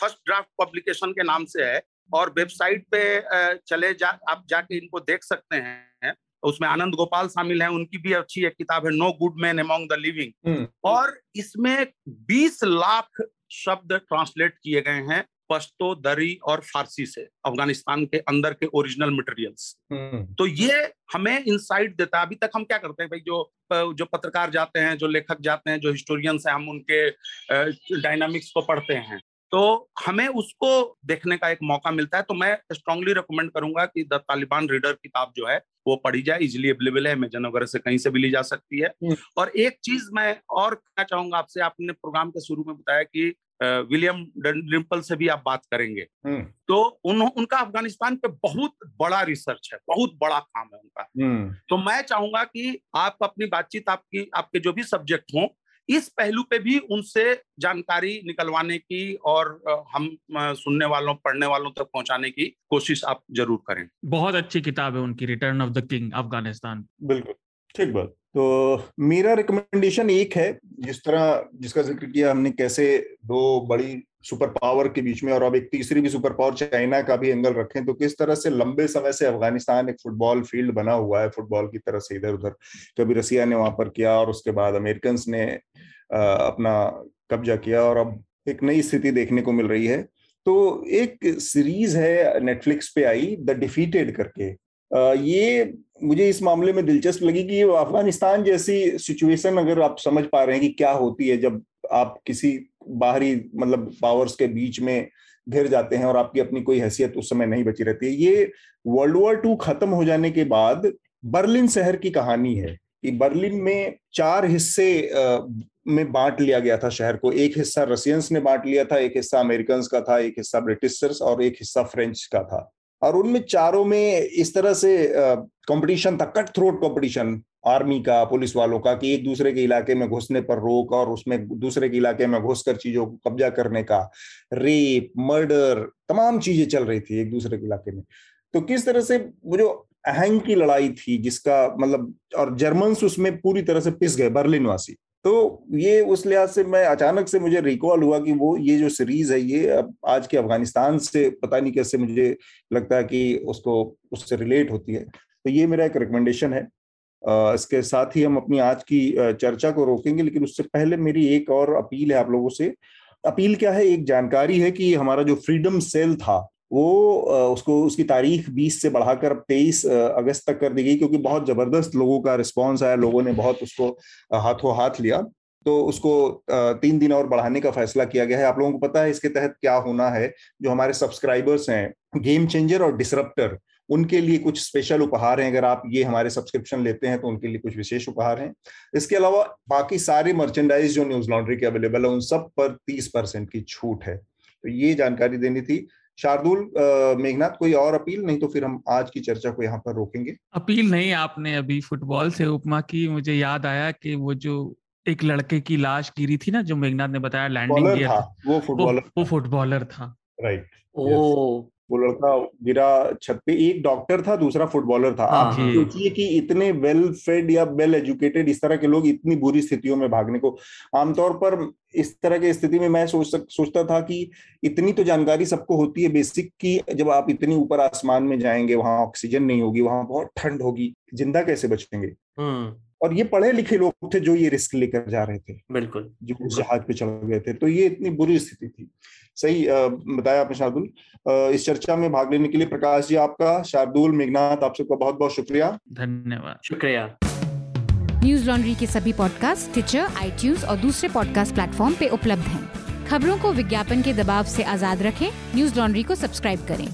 फ़र्स्ट ड्राफ्ट पब्लिकेशन के नाम से है और वेबसाइट पे चले जा आप जाके इनको देख सकते हैं। उसमें आनंद गोपाल शामिल है उनकी भी अच्छी एक किताब है no good man among the living. Hmm. और इसमें 20 लाख शब्द ट्रांसलेट किए गए हैं। पश्तो दरी और फारसी से अफ़गानिस्तान के अंदर के ओरिजिनल मटेरियल्स हम्म। तो ये हमें इंसाइट देता है। अभी तक हम क्या करते हैं भाई? जो जो पत्रकार जाते हैं जो लेखक जाते हैं जो हिस्टोरियंस हैं हम उनके डायनामिक्स को पढ़ते हैं। तो हमें उसको देखने का एक मौका मिलता है। तो मैं स्ट्रांगली रिकमेंड करूँगा कि द तालिबान रीडर किताब जो है वो पढ़ी जाए। इजिली अवेलेबल है। अमेजन वगैरह से कहीं से भी ली जा सकती है। हम्म। और एक चीज़ मैं और कहना चाहूँगा आपसे आपने प्रोग्राम के शुरू में बताया कि विलियम डिम्पल से भी आप बात करेंगे। हम्म। तो उन, उनका अफ़गानिस्तान पे बहुत बड़ा रिसर्च है बहुत बड़ा काम है उनका। हम्म। तो मैं चाहूँगा कि आप अपनी बातचीत आपकी आपके जो भी सब्जेक्ट हों इस पहलू पे भी उनसे जानकारी निकलवाने की और हम सुनने वालों पढ़ने वालों तक पहुँचाने की कोशिश आप ज़रूर करें। बहुत अच्छी किताब है उनकी return of the king Afghanistan. बिल्कुल ठीक बात। तो मेरा रिकमेंडेशन एक है, जिस तरह, जिसका ज़िक्र किया हमने, कैसे दो बड़ी सुपर पावर के बीच में और अब एक तीसरी भी सुपर पावर चाइना का भी एंगल रखें तो किस तरह से लंबे समय से अफ़गानिस्तान एक फुटबॉल फ़ील्ड बना हुआ है फुटबॉल की तरह से इधर उधर। कभी रसिया ने वहाँ पर किया और उसके बाद अमेरिकन ने अपना कब्जा किया और अब एक नई स्थिति देखने को मिल रही है। तो एक सीरीज़ है नेटफ्लिक्स पे आई द डिफीटेड करके। ये मुझे इस मामले में दिलचस्प लगी कि अफ़गानिस्तान जैसी सिचुएशन अगर आप समझ पा रहे हैं कि क्या होती है जब आप किसी बाहरी मतलब पावर्स के बीच में घिर जाते हैं और आपकी अपनी कोई हैसियत उस समय नहीं बची रहती है। ये वर्ल्ड वॉर टू खत्म हो जाने के बाद बर्लिन शहर की कहानी है कि बर्लिन में चार हिस्से में बांट लिया गया था शहर को। एक हिस्सा रशियंस ने बांट लिया था, एक हिस्सा अमेरिकन का था, एक हिस्सा ब्रिटिशर्स और एक हिस्सा फ्रेंच का था। और उनमें चारों में इस तरह से कंपटीशन था कट थ्रोट कंपटीशन आर्मी का पुलिस वालों का, कि एक दूसरे के इलाके में घुसने पर रोक और उसमें दूसरे के इलाके में घुसकर चीज़ों को कब्जा करने का रेप मर्डर तमाम चीज़ें चल रही थी एक दूसरे के इलाके में। तो किस तरह से वो जो अहंग की लड़ाई थी, जिसका मतलब और जर्मन उसमें पूरी तरह से पिस गए बर्लिन वासी। तो ये उस लिहाज से मैं अचानक से मुझे रिकॉल हुआ कि वो ये जो सीरीज़ है, ये अब आज के अफ़गानिस्तान से पता नहीं कैसे मुझे लगता है कि उसको, उससे रिलेट होती है। तो ये मेरा एक रिकमेंडेशन है। इसके साथ ही हम अपनी आज की चर्चा को रोकेंगे, लेकिन उससे पहले मेरी एक और अपील है आप लोगों से। अपील क्या है? एक जानकारी है कि हमारा जो फ्रीडम सेल था वो उसको, उसकी तारीख 20 से बढ़ाकर अब 23 अगस्त तक कर दी गई क्योंकि बहुत ज़बरदस्त लोगों का रिस्पांस आया, लोगों ने बहुत उसको हाथों हाथ लिया। तो उसको तीन दिन और बढ़ाने का फैसला किया गया है। आप लोगों को पता है इसके तहत क्या होना है? जो हमारे सब्सक्राइबर्स हैं गेम चेंजर और डिसरप्टर उनके लिए कुछ स्पेशल उपहार हैं। अगर आप ये हमारे सब्सक्रिप्शन लेते हैं तो उनके लिए कुछ विशेष उपहार हैं। इसके अलावा बाकी सारे मर्चेंडाइज जो न्यूज़ लॉन्ड्री के अवेलेबल है, उन सब पर तीस परसेंट की छूट है। तो ये जानकारी देनी थी। शार्दुल मेघनाथ कोई और अपील? नहीं तो फिर हम आज की चर्चा को यहाँ पर रोकेंगे। अपील नहीं आपने अभी फुटबॉल से उपमा की। मुझे याद आया कि वो जो एक लड़के की लाश गिरी थी ना जो मेघनाथ ने बताया लैंडिंग किया था, वो फुटबॉलर वो, वो फुटबॉलर था। राइट ओ वो लड़का गिरा छत पे एक डॉक्टर था दूसरा फुटबॉलर था। आप हाँ, सोचिए कि इतने वेल फेड या वेल एजुकेटेड इस तरह के लोग इतनी बुरी स्थितियों में भागने को आमतौर पर इस तरह की स्थिति में मैं सोच सक, सोचता था कि इतनी तो जानकारी सबको होती है बेसिक की जब आप इतनी ऊपर आसमान में जाएँगे वहाँ ऑक्सीजन नहीं होगी वहाँ बहुत ठंड होगी ज़िंदा कैसे बचेंगे? हम्म। और ये पढ़े लिखे लोग थे जो ये रिस्क लेकर जा रहे थे। बिल्कुल। जो जहाज़ पे चढ़ गए थे। तो ये इतनी बुरी स्थिति थी। सही बताया आपने शार्दुल। इस चर्चा में भाग लेने के लिए प्रकाश जी आपका शार्दुल मेघनाथ आप सबका बहुत बहुत शुक्रिया। धन्यवाद। शुक्रिया। न्यूज़ लॉन्ड्री के सभी पॉडकास्ट ट्विटर आई और दूसरे पॉडकास्ट प्लेटफॉर्म पे उपलब्ध हैं। खबरों को विज्ञापन के दबाव से आज़ाद रखें। न्यूज़ लॉन्ड्री को सब्सक्राइब करें।